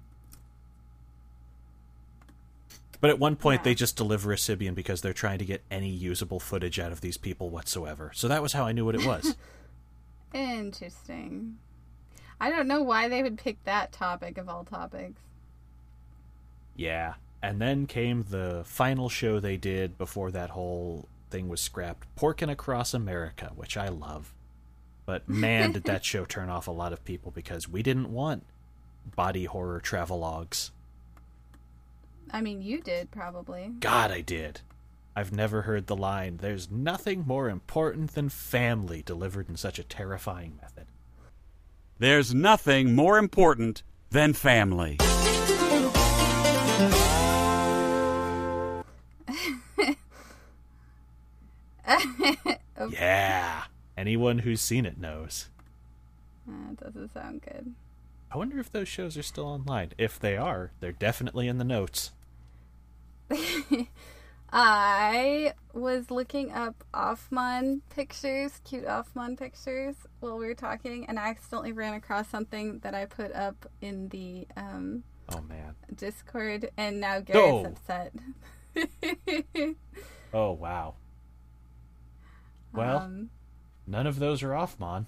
but at one point Yeah. they just deliver a Sybian because they're trying to get any usable footage out of these people whatsoever so that was how i knew what it was Interesting. I don't know why they would pick that topic of all topics. Yeah. And then came the final show they did before that whole thing was scrapped Porkin' Across America, which I love. But man, did that show turn off a lot of people because we didn't want body horror travelogues. I mean, you did probably. God, I did. I've never heard the line, there's nothing more important than family, delivered in such a terrifying method. There's nothing more important than family. Yeah. Anyone who's seen it knows. Uh, that doesn't sound good. I wonder if those shows are still online. If they are, they're definitely in the notes. I was looking up Offmon pictures, cute Offmon pictures, while we were talking, and I accidentally ran across something that I put up in the um, Oh man. Discord, and now Garrett's No. upset. Oh wow. Well, Um, none of those are off, Mon.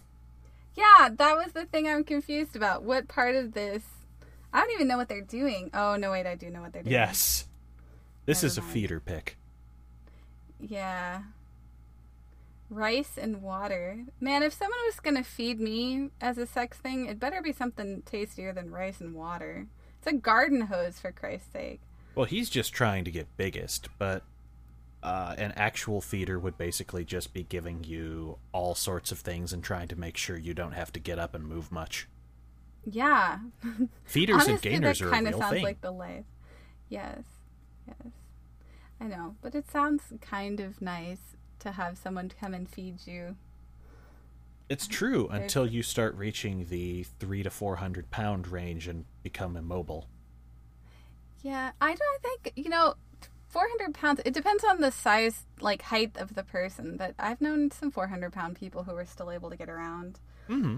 yeah, that was the thing I'm confused about. What part of this? I don't even know what they're doing. Oh no, wait, I do know what they're doing. Yes. This Never is a mind. feeder pick. Yeah. Rice and water. Man, if someone was gonna feed me as a sex thing, it better be something tastier than rice and water. It's a garden hose, for Christ's sake. Well, he's just trying to get biggest, but uh, an actual feeder would basically just be giving you all sorts of things and trying to make sure you don't have to get up and move much. Yeah. Feeders and gainers that are a real thing. kind of sounds like the life. Yes. Yes. I know, but it sounds kind of nice to have someone come and feed you. It's true There's- until you start reaching the three to four hundred pound range and become immobile. Yeah, I don't think you know. 400 pounds it depends on the size like height of the person but i've known some 400 pound people who were still able to get around hmm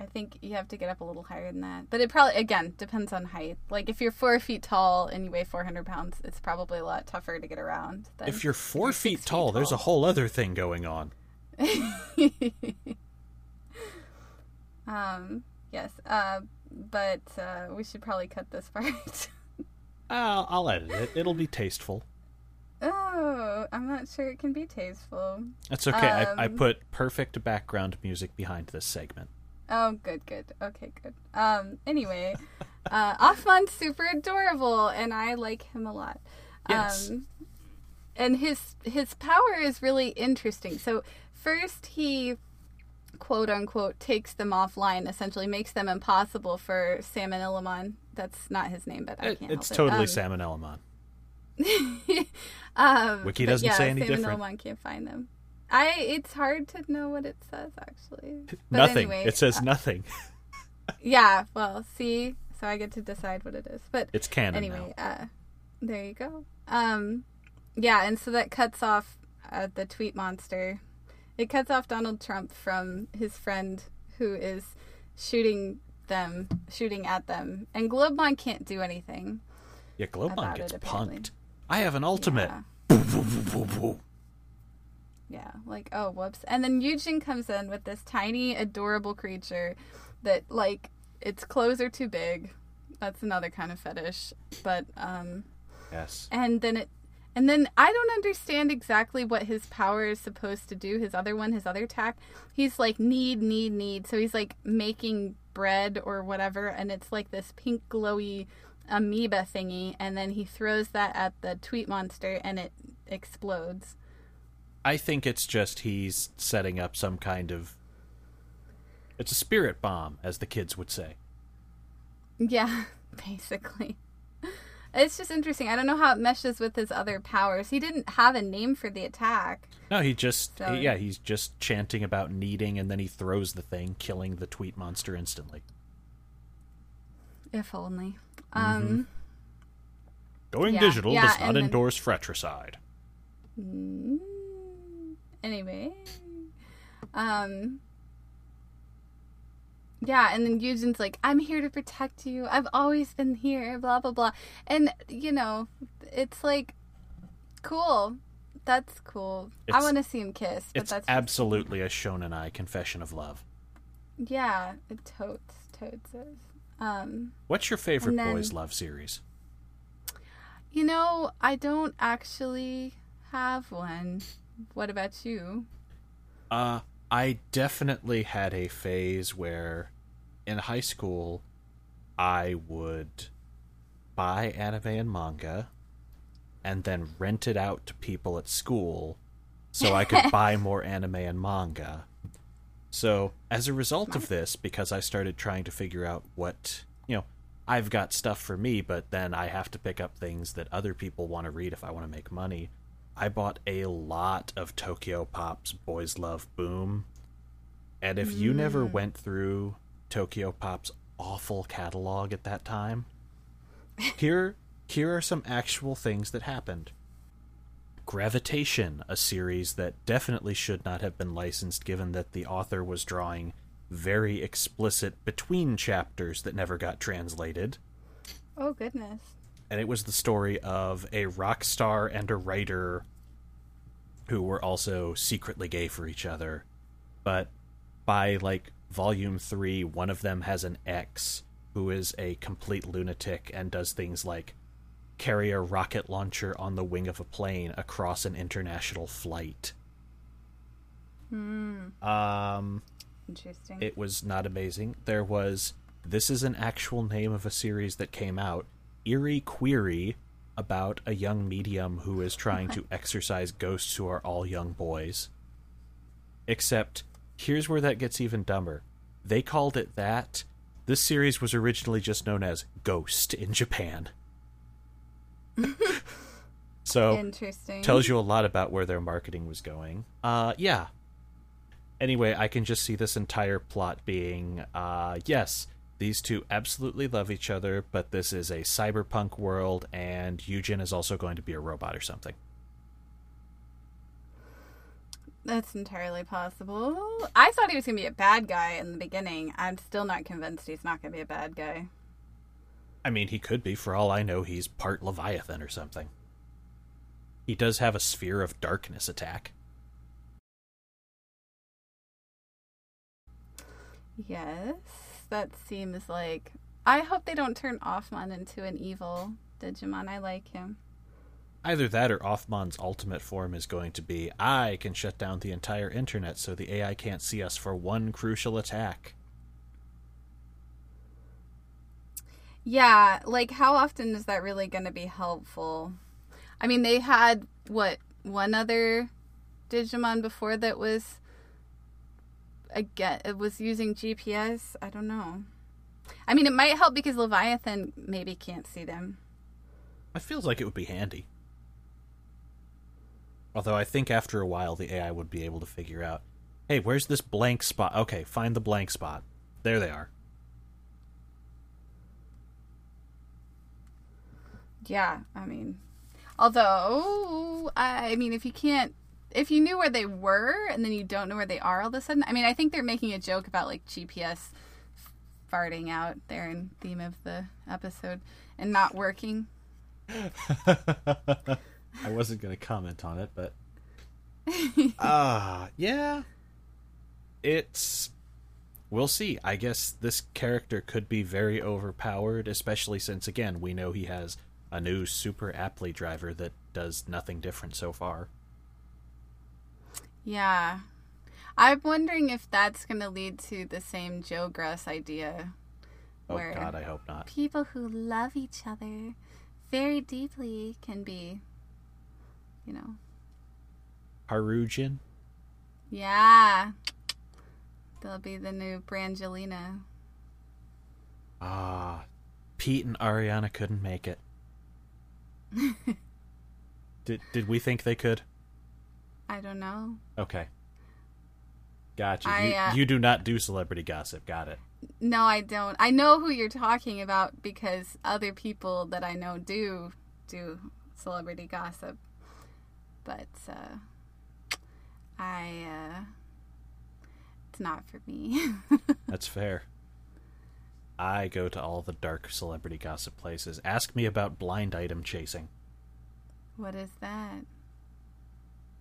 i think you have to get up a little higher than that but it probably again depends on height like if you're four feet tall and you weigh 400 pounds it's probably a lot tougher to get around than If you're four feet feet tall, there's a whole other thing going on. um yes uh but uh we should probably cut this part I'll, I'll edit it. It'll be tasteful. oh i'm not sure it can be tasteful That's okay. I, I Um, put perfect background music behind this segment. Oh, good, good. Okay, good. Um, anyway, uh, Offmon's super adorable, and I like him a lot. Yes. Um, and his his power is really interesting. So first he quote unquote takes them offline, essentially makes them impossible for Salmon Illimon. That's not his name, but I can't it's totally it. Salmon Elamon. um, Wiki doesn't yeah, say any Salmon different. Illimon can't find them. I it's hard to know what it says actually. But nothing. Anyway, it says uh, nothing. Yeah, well, see, so I get to decide what it is. But It's canon anyway, uh, there you go. Um, yeah, and so that cuts off uh, the tweet monster. It cuts off Donald Trump from his friend who is shooting them, shooting at them, and Globemon can't do anything. Yeah, about gets it, punked. I have an ultimate. Yeah. Yeah, like oh whoops. And then Yujin comes in with this tiny, adorable creature that like its clothes are too big. That's another kind of fetish. But um Yes. and then it and then I don't understand exactly what his power is supposed to do. His other one, his other attack, he's like need, need, need. So he's like making bread or whatever, and it's like this pink glowy amoeba thingy, and then he throws that at the tweet monster, and it explodes. I think it's just he's setting up some kind of. It's a spirit bomb, as the kids would say. Yeah, basically. It's just interesting. I don't know how it meshes with his other powers. He didn't have a name for the attack. No, he just. So- yeah, he's just chanting about needing, and then he throws the thing, killing the tweet monster instantly. If only. Um Going Yeah, digital yeah, does not and then- endorse fratricide. mm, anyway. Um Yeah, and then Yujin's like, I'm here to protect you. I've always been here, blah blah blah. And you know, it's like cool. That's cool. I want to see him kiss, but It's that's absolutely a shonen ai confession of love. Yeah, it totes totes is. Um, What's your favorite then- boys' love series? you know, I don't actually have one. What about you? Uh, I definitely had a phase where in high school I would buy anime and manga and then rent it out to people at school so I could buy more anime and manga. So, as a result of this, because I started trying to figure out what, you know, I've got stuff for me, but then I have to pick up things that other people want to read if I want to make money. I bought a lot of Tokyo Pop's Boys Love Boom. And if you never mm. went through Tokyo Pop's awful catalog at that time, here here are some actual things that happened. Gravitation, a series that definitely should not have been licensed given that the author was drawing very explicit between chapters that never got translated. Oh goodness. And it was the story of a rock star and a writer who were also secretly gay for each other. But by like volume three, one of them has an ex who is a complete lunatic and does things like carry a rocket launcher on the wing of a plane across an international flight. Hmm. Um, Interesting. it was not amazing. There was this is an actual name of a series that came out, Eerie Queerie, about a young medium who is trying to exorcise ghosts who are all young boys. Except here's where that gets even dumber. They called it that. This series was originally just known as Ghost in Japan. so Interesting. tells you a lot about where their marketing was going. Uh, yeah. Anyway, I can just see this entire plot being, uh, yes, these two absolutely love each other, but this is a cyberpunk world, and Eugen is also going to be a robot or something. That's entirely possible. I thought he was going to be a bad guy in the beginning. I'm still not convinced he's not going to be a bad guy. I mean, he could be. For all I know, he's part Leviathan or something. He does have a sphere of darkness attack. Yes, that seems like. I hope they don't turn Offmon into an evil Digimon. I like him. Either that or Offmon's ultimate form is going to be I can shut down the entire internet so the AI can't see us for one crucial attack. Yeah, like how often is that really going to be helpful? I mean, they had what one other Digimon before that was again it was using GPS. I don't know. I mean, it might help because Leviathan maybe can't see them. It feels like it would be handy. Although I think after a while the AI would be able to figure out, hey, where's this blank spot? Okay, find the blank spot. There they are. Yeah, I mean, although I mean, if you can't, if you knew where they were and then you don't know where they are all of a sudden, I mean, I think they're making a joke about like GPS farting out there in theme of the episode and not working. I wasn't going to comment on it, but ah, yeah. It's we'll see. I guess this character could be very overpowered, especially since again, we know he has a new super Appli Driver that does nothing different so far. Yeah. I'm wondering if that's going to lead to the same Jogress idea. Oh god, I hope not. people who love each other very deeply can be, you know, Harujin? yeah. They'll be the new Brangelina. Ah, Pete and Ariana couldn't make it. did did we think they could? I don't know. Okay. Gotcha. I, you, uh, you do not do celebrity gossip. Got it. No, I don't. I know who you're talking about because other people that I know do do celebrity gossip. But uh I uh it's not for me. That's fair. I go to all the dark celebrity gossip places. Ask me about blind item chasing. what is that?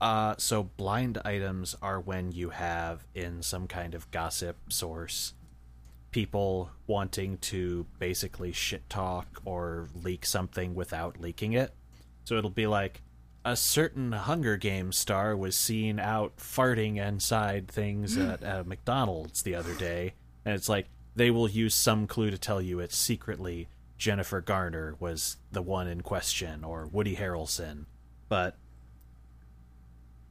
Uh, so blind items are when you have in some kind of gossip source people wanting to basically shit talk or leak something without leaking it. So it'll be like a certain Hunger Games star was seen out farting inside things at, at McDonald's the other day, and it's like they will use some clue to tell you it's secretly Jennifer Garner was the one in question or Woody Harrelson, but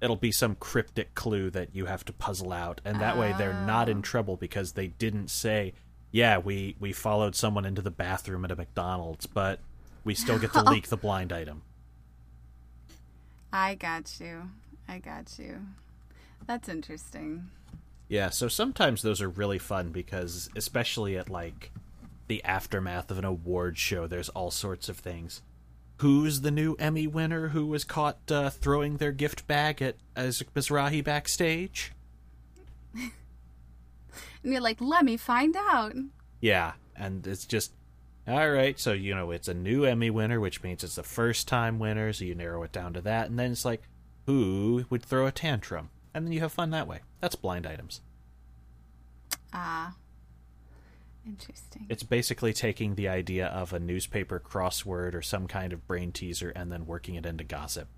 it'll be some cryptic clue that you have to puzzle out and that way they're not in oh. trouble because they didn't say yeah we we followed someone into the bathroom at a mcdonald's but we still get to leak the blind item I got you. I got you. That's interesting. yeah so sometimes those are really fun because especially at like the aftermath of an award show there's all sorts of things who's the new emmy winner who was caught uh, throwing their gift bag at as mizrahi backstage And you're like, let me find out. Yeah, and it's just all right. So you know, it's a new Emmy winner, which means it's the first time winner. So you narrow it down to that, and then it's like, who would throw a tantrum, and then you have fun that way. That's blind items. Ah. Interesting. It's basically taking the idea of a newspaper crossword or some kind of brain teaser and then working it into gossip.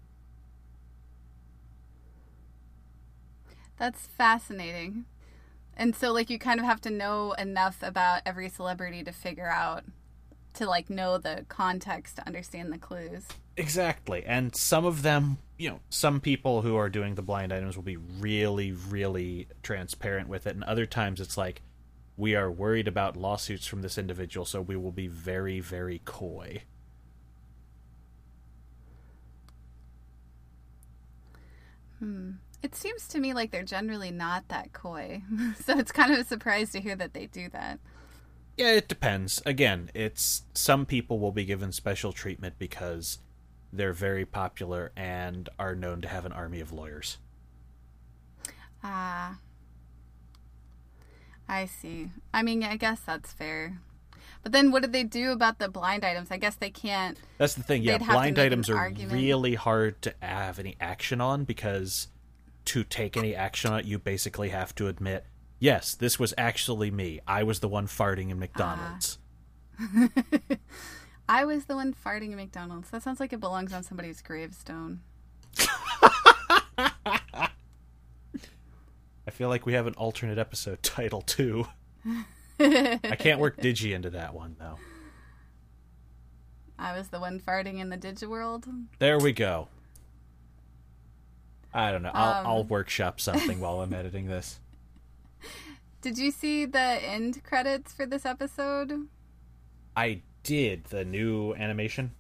That's fascinating. And so like you kind of have to know enough about every celebrity to figure out to like know the context to understand the clues. Exactly. And some of them, you know, some people who are doing the blind items will be really, really transparent with it. And other times it's like, we are worried about lawsuits from this individual, so we will be very, very coy. It seems to me like they're generally not that coy. so it's kind of a surprise to hear that they do that. Yeah, it depends. Again, it's some people will be given special treatment because they're very popular and are known to have an army of lawyers. Ah. I see. I mean, I guess that's fair. But then what do they do about the blind items? I guess they can't. That's the thing. Yeah, They'd have to blind items are argument. really hard to have any action on because to take any action on it, you basically have to admit, yes, this was actually me. I was the one farting in McDonald's. Ah. I was the one farting in McDonald's. That sounds like it belongs on somebody's gravestone. I feel like we have an alternate episode title too. I can't work Digi into that one though. I was the one farting in the Digiworld. There we go. I don't know. I'll, Um. I'll workshop something while I'm editing this. Did you see the end credits for this episode? I did the new animation.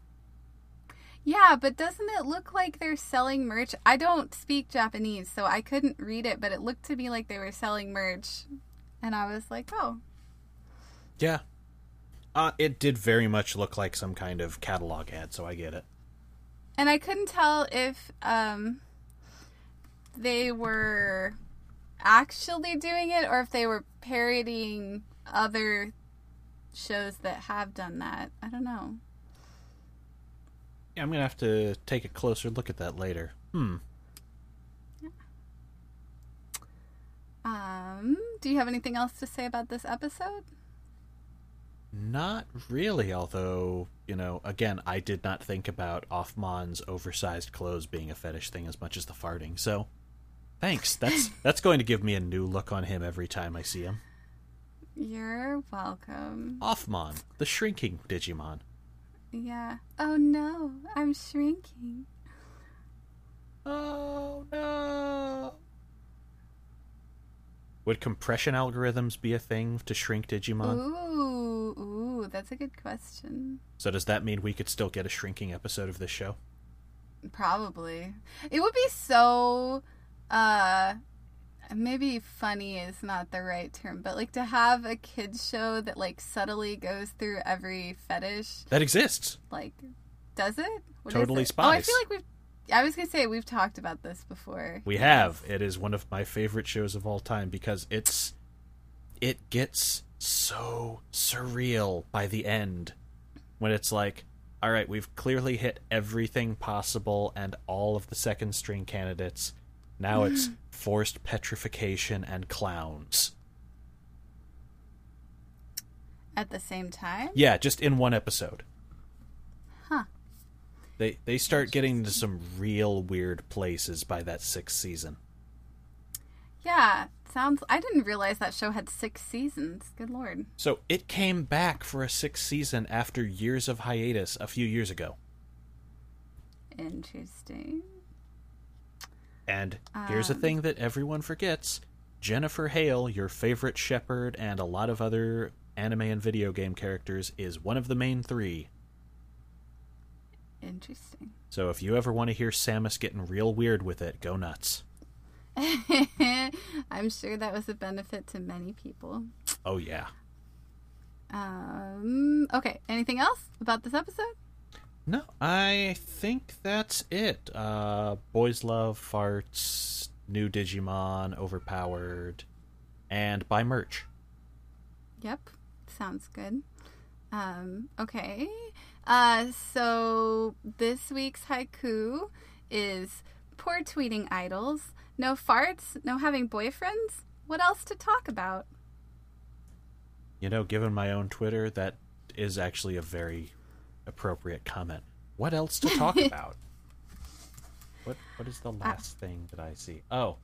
Yeah, but doesn't it look like they're selling merch? I don't speak Japanese, so I couldn't read it, but it looked to me like they were selling merch. And I was like, oh, Yeah. Uh, it did very much look like some kind of catalog ad, so I get it. and I couldn't tell if um they were actually doing it or if they were parodying other shows that have done that. I don't know. Yeah, I'm gonna have to take a closer look at that later. Hmm. Um, do you have anything else to say about this episode? Not really, although, you know, again, I did not think about Offmon's oversized clothes being a fetish thing as much as the farting, so thanks. That's that's going to give me a new look on him every time I see him. You're welcome. Offmon, the shrinking Digimon. Yeah. Oh no, I'm shrinking. Oh no. Would compression algorithms be a thing to shrink Digimon? Ooh, ooh, that's a good question. So does that mean we could still get a shrinking episode of this show? Probably. It would be so uh maybe funny is not the right term, but like to have a kids show that like subtly goes through every fetish, That exists. like does it? What Totally it? Oh, I feel like we've I was gonna say we've talked about this before. We have. It is one of my favorite shows of all time because it's it gets so surreal by the end when it's like, all right, we've clearly hit everything possible and all of the second string candidates. Now it's forced petrification and clowns. At the same time? Yeah, just in one episode. Huh. They they start getting into some real weird places by that sixth season. Yeah. Sounds I didn't realize that show had six seasons. Good lord. So it came back for a sixth season after years of hiatus a few years ago. Interesting. And here's a Um. thing that everyone forgets Jennifer Hale, your favorite Shepard, and a lot of other anime and video game characters, is one of the main three. Interesting. So if you ever want to hear Samus getting real weird with it, go nuts. I'm sure that was a benefit to many people. Oh, yeah. Um, okay, anything else about this episode? No, I think that's it. Uh, boys love farts, new Digimon, overpowered, and buy merch. Yep, sounds good. Um, okay. Uh, so this week's haiku is poor tweeting idols, no farts, no having boyfriends. What else to talk about? You know, given my own Twitter, that is actually a very appropriate comment. What else to talk about? What what is the last thing that I see? Oh,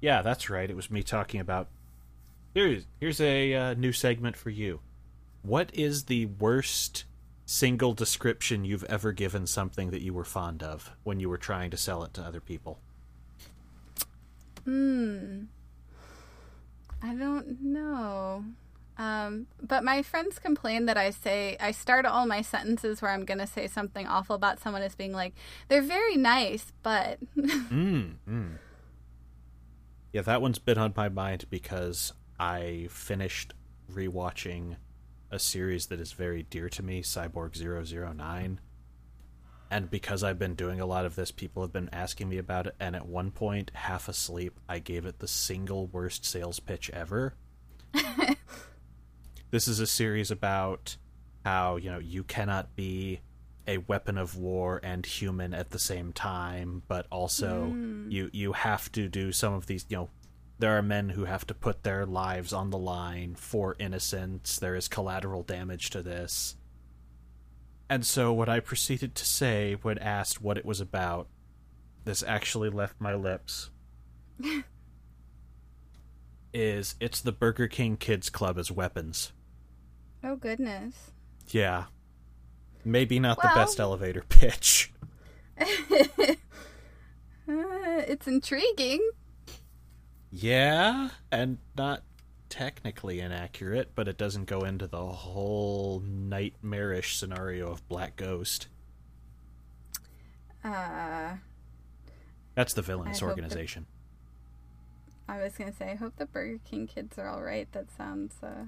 yeah, that's right. It was me talking about. Here's here's a uh, new segment for you. What is the worst single description you've ever given something that you were fond of when you were trying to sell it to other people? Hmm. I don't know. Um, but my friends complain that I say I start all my sentences where I'm gonna say something awful about someone as being like, "They're very nice, but." Mm, mm. Yeah, that one's been on my mind because I finished rewatching a series that is very dear to me, Cyborg 009. And because I've been doing a lot of this, people have been asking me about it. And at one point, half asleep, I gave it the single worst sales pitch ever. this is a series about how, you know, you cannot be a weapon of war and human at the same time, but also mm. you you have to do some of these, you know, there are men who have to put their lives on the line for innocence. There is collateral damage to this. And so what I proceeded to say when asked what it was about, this actually left my lips. is it's the Burger King Kids Club as weapons. Oh goodness. Yeah. Maybe not the best elevator pitch. Uh, it's intriguing. Yeah, and not technically inaccurate, but it doesn't go into the whole nightmarish scenario of Black Ghost. Uh, That's the villainous I organization. I was gonna say, I hope the Burger King kids are all right. That sounds uh,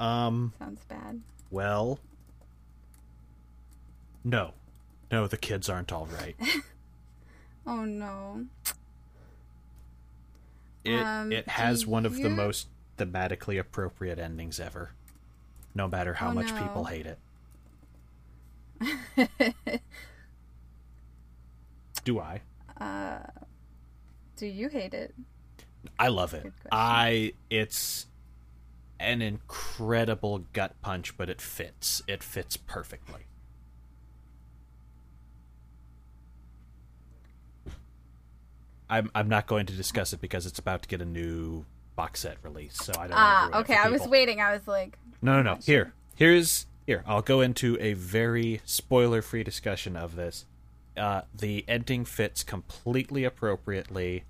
Um, sounds bad. well, no. No, the kids aren't all right. Oh no. It Um, it has one of the most thematically appropriate endings ever. No matter how Oh, much no. people hate it. Do I? Uh, Do you hate it? I love it. I it's an incredible gut punch, but it fits. It fits perfectly. I'm I'm not going to discuss it because it's about to get a new box set release, so I don't. Ah, it okay. I was waiting. I was like, No, no, no. Here, here's here. I'll go into a very spoiler-free discussion of this. Uh, the ending fits completely appropriately,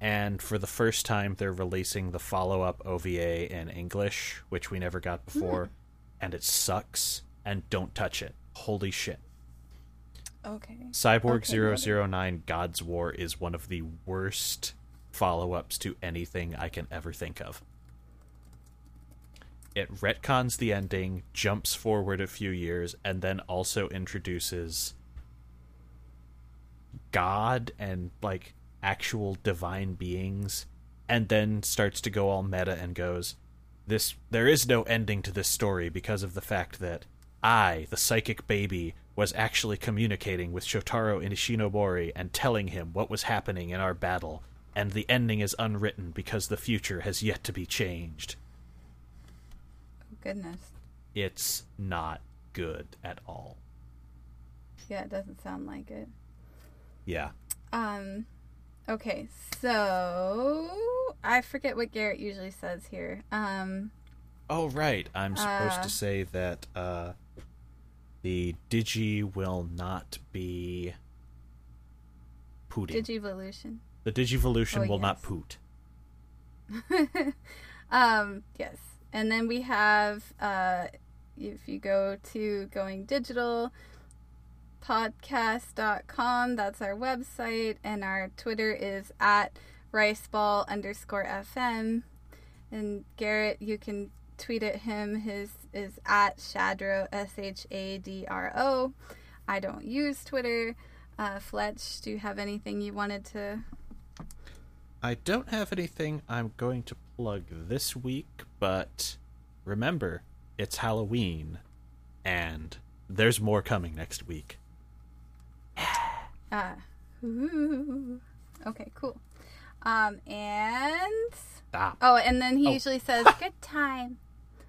and for the first time, they're releasing the follow-up OVA in English, which we never got before, hmm. and it sucks. And don't touch it. Holy shit! okay. Cyborg Okay, 009 God's War is one of the worst follow-ups to anything I can ever think of. It retcons the ending, jumps forward a few years, and then also introduces God and like actual divine beings, and then starts to go all meta and goes, "This there is no ending to this story because of the fact that I, the psychic baby, was actually communicating with Shotaro Ishinomori and telling him what was happening in our battle, and the ending is unwritten because the future has yet to be changed." Oh, goodness. It's not good at all. Yeah, it doesn't sound like it. Yeah. Um. Okay, so I forget what Garrett usually says here. Um. Oh right, I'm supposed Uh. to say that uh, the digi will not be pooting. Digivolution. the digivolution Oh, will not yes. poot. Um, yes. And then we have, uh, if you go to going digital podcast.com, that's our website, and our Twitter is at riceball underscore FM. And Garrett, you can tweet at him. His is at Shadro, S H A D R O. I don't use Twitter. Uh, Fletch, do you have anything you wanted to I don't have anything I'm going to plug this week, but remember, it's Halloween, and there's more coming next week. Uh, Ooh. Okay, cool. Um, and Stop. oh, and then he Oh. usually says, "Good time,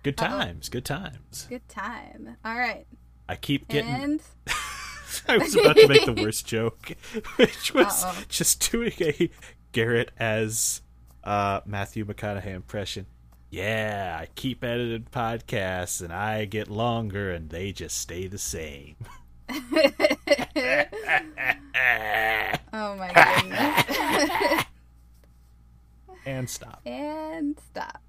Good times. Good times. good time." All right, I keep getting. and I was about to make the worst joke, which was Uh-oh. just doing a Garrett as uh, Matthew McConaughey impression. Yeah, I keep editing podcasts and I get longer and they just stay the same. oh my goodness, and stop. and stop.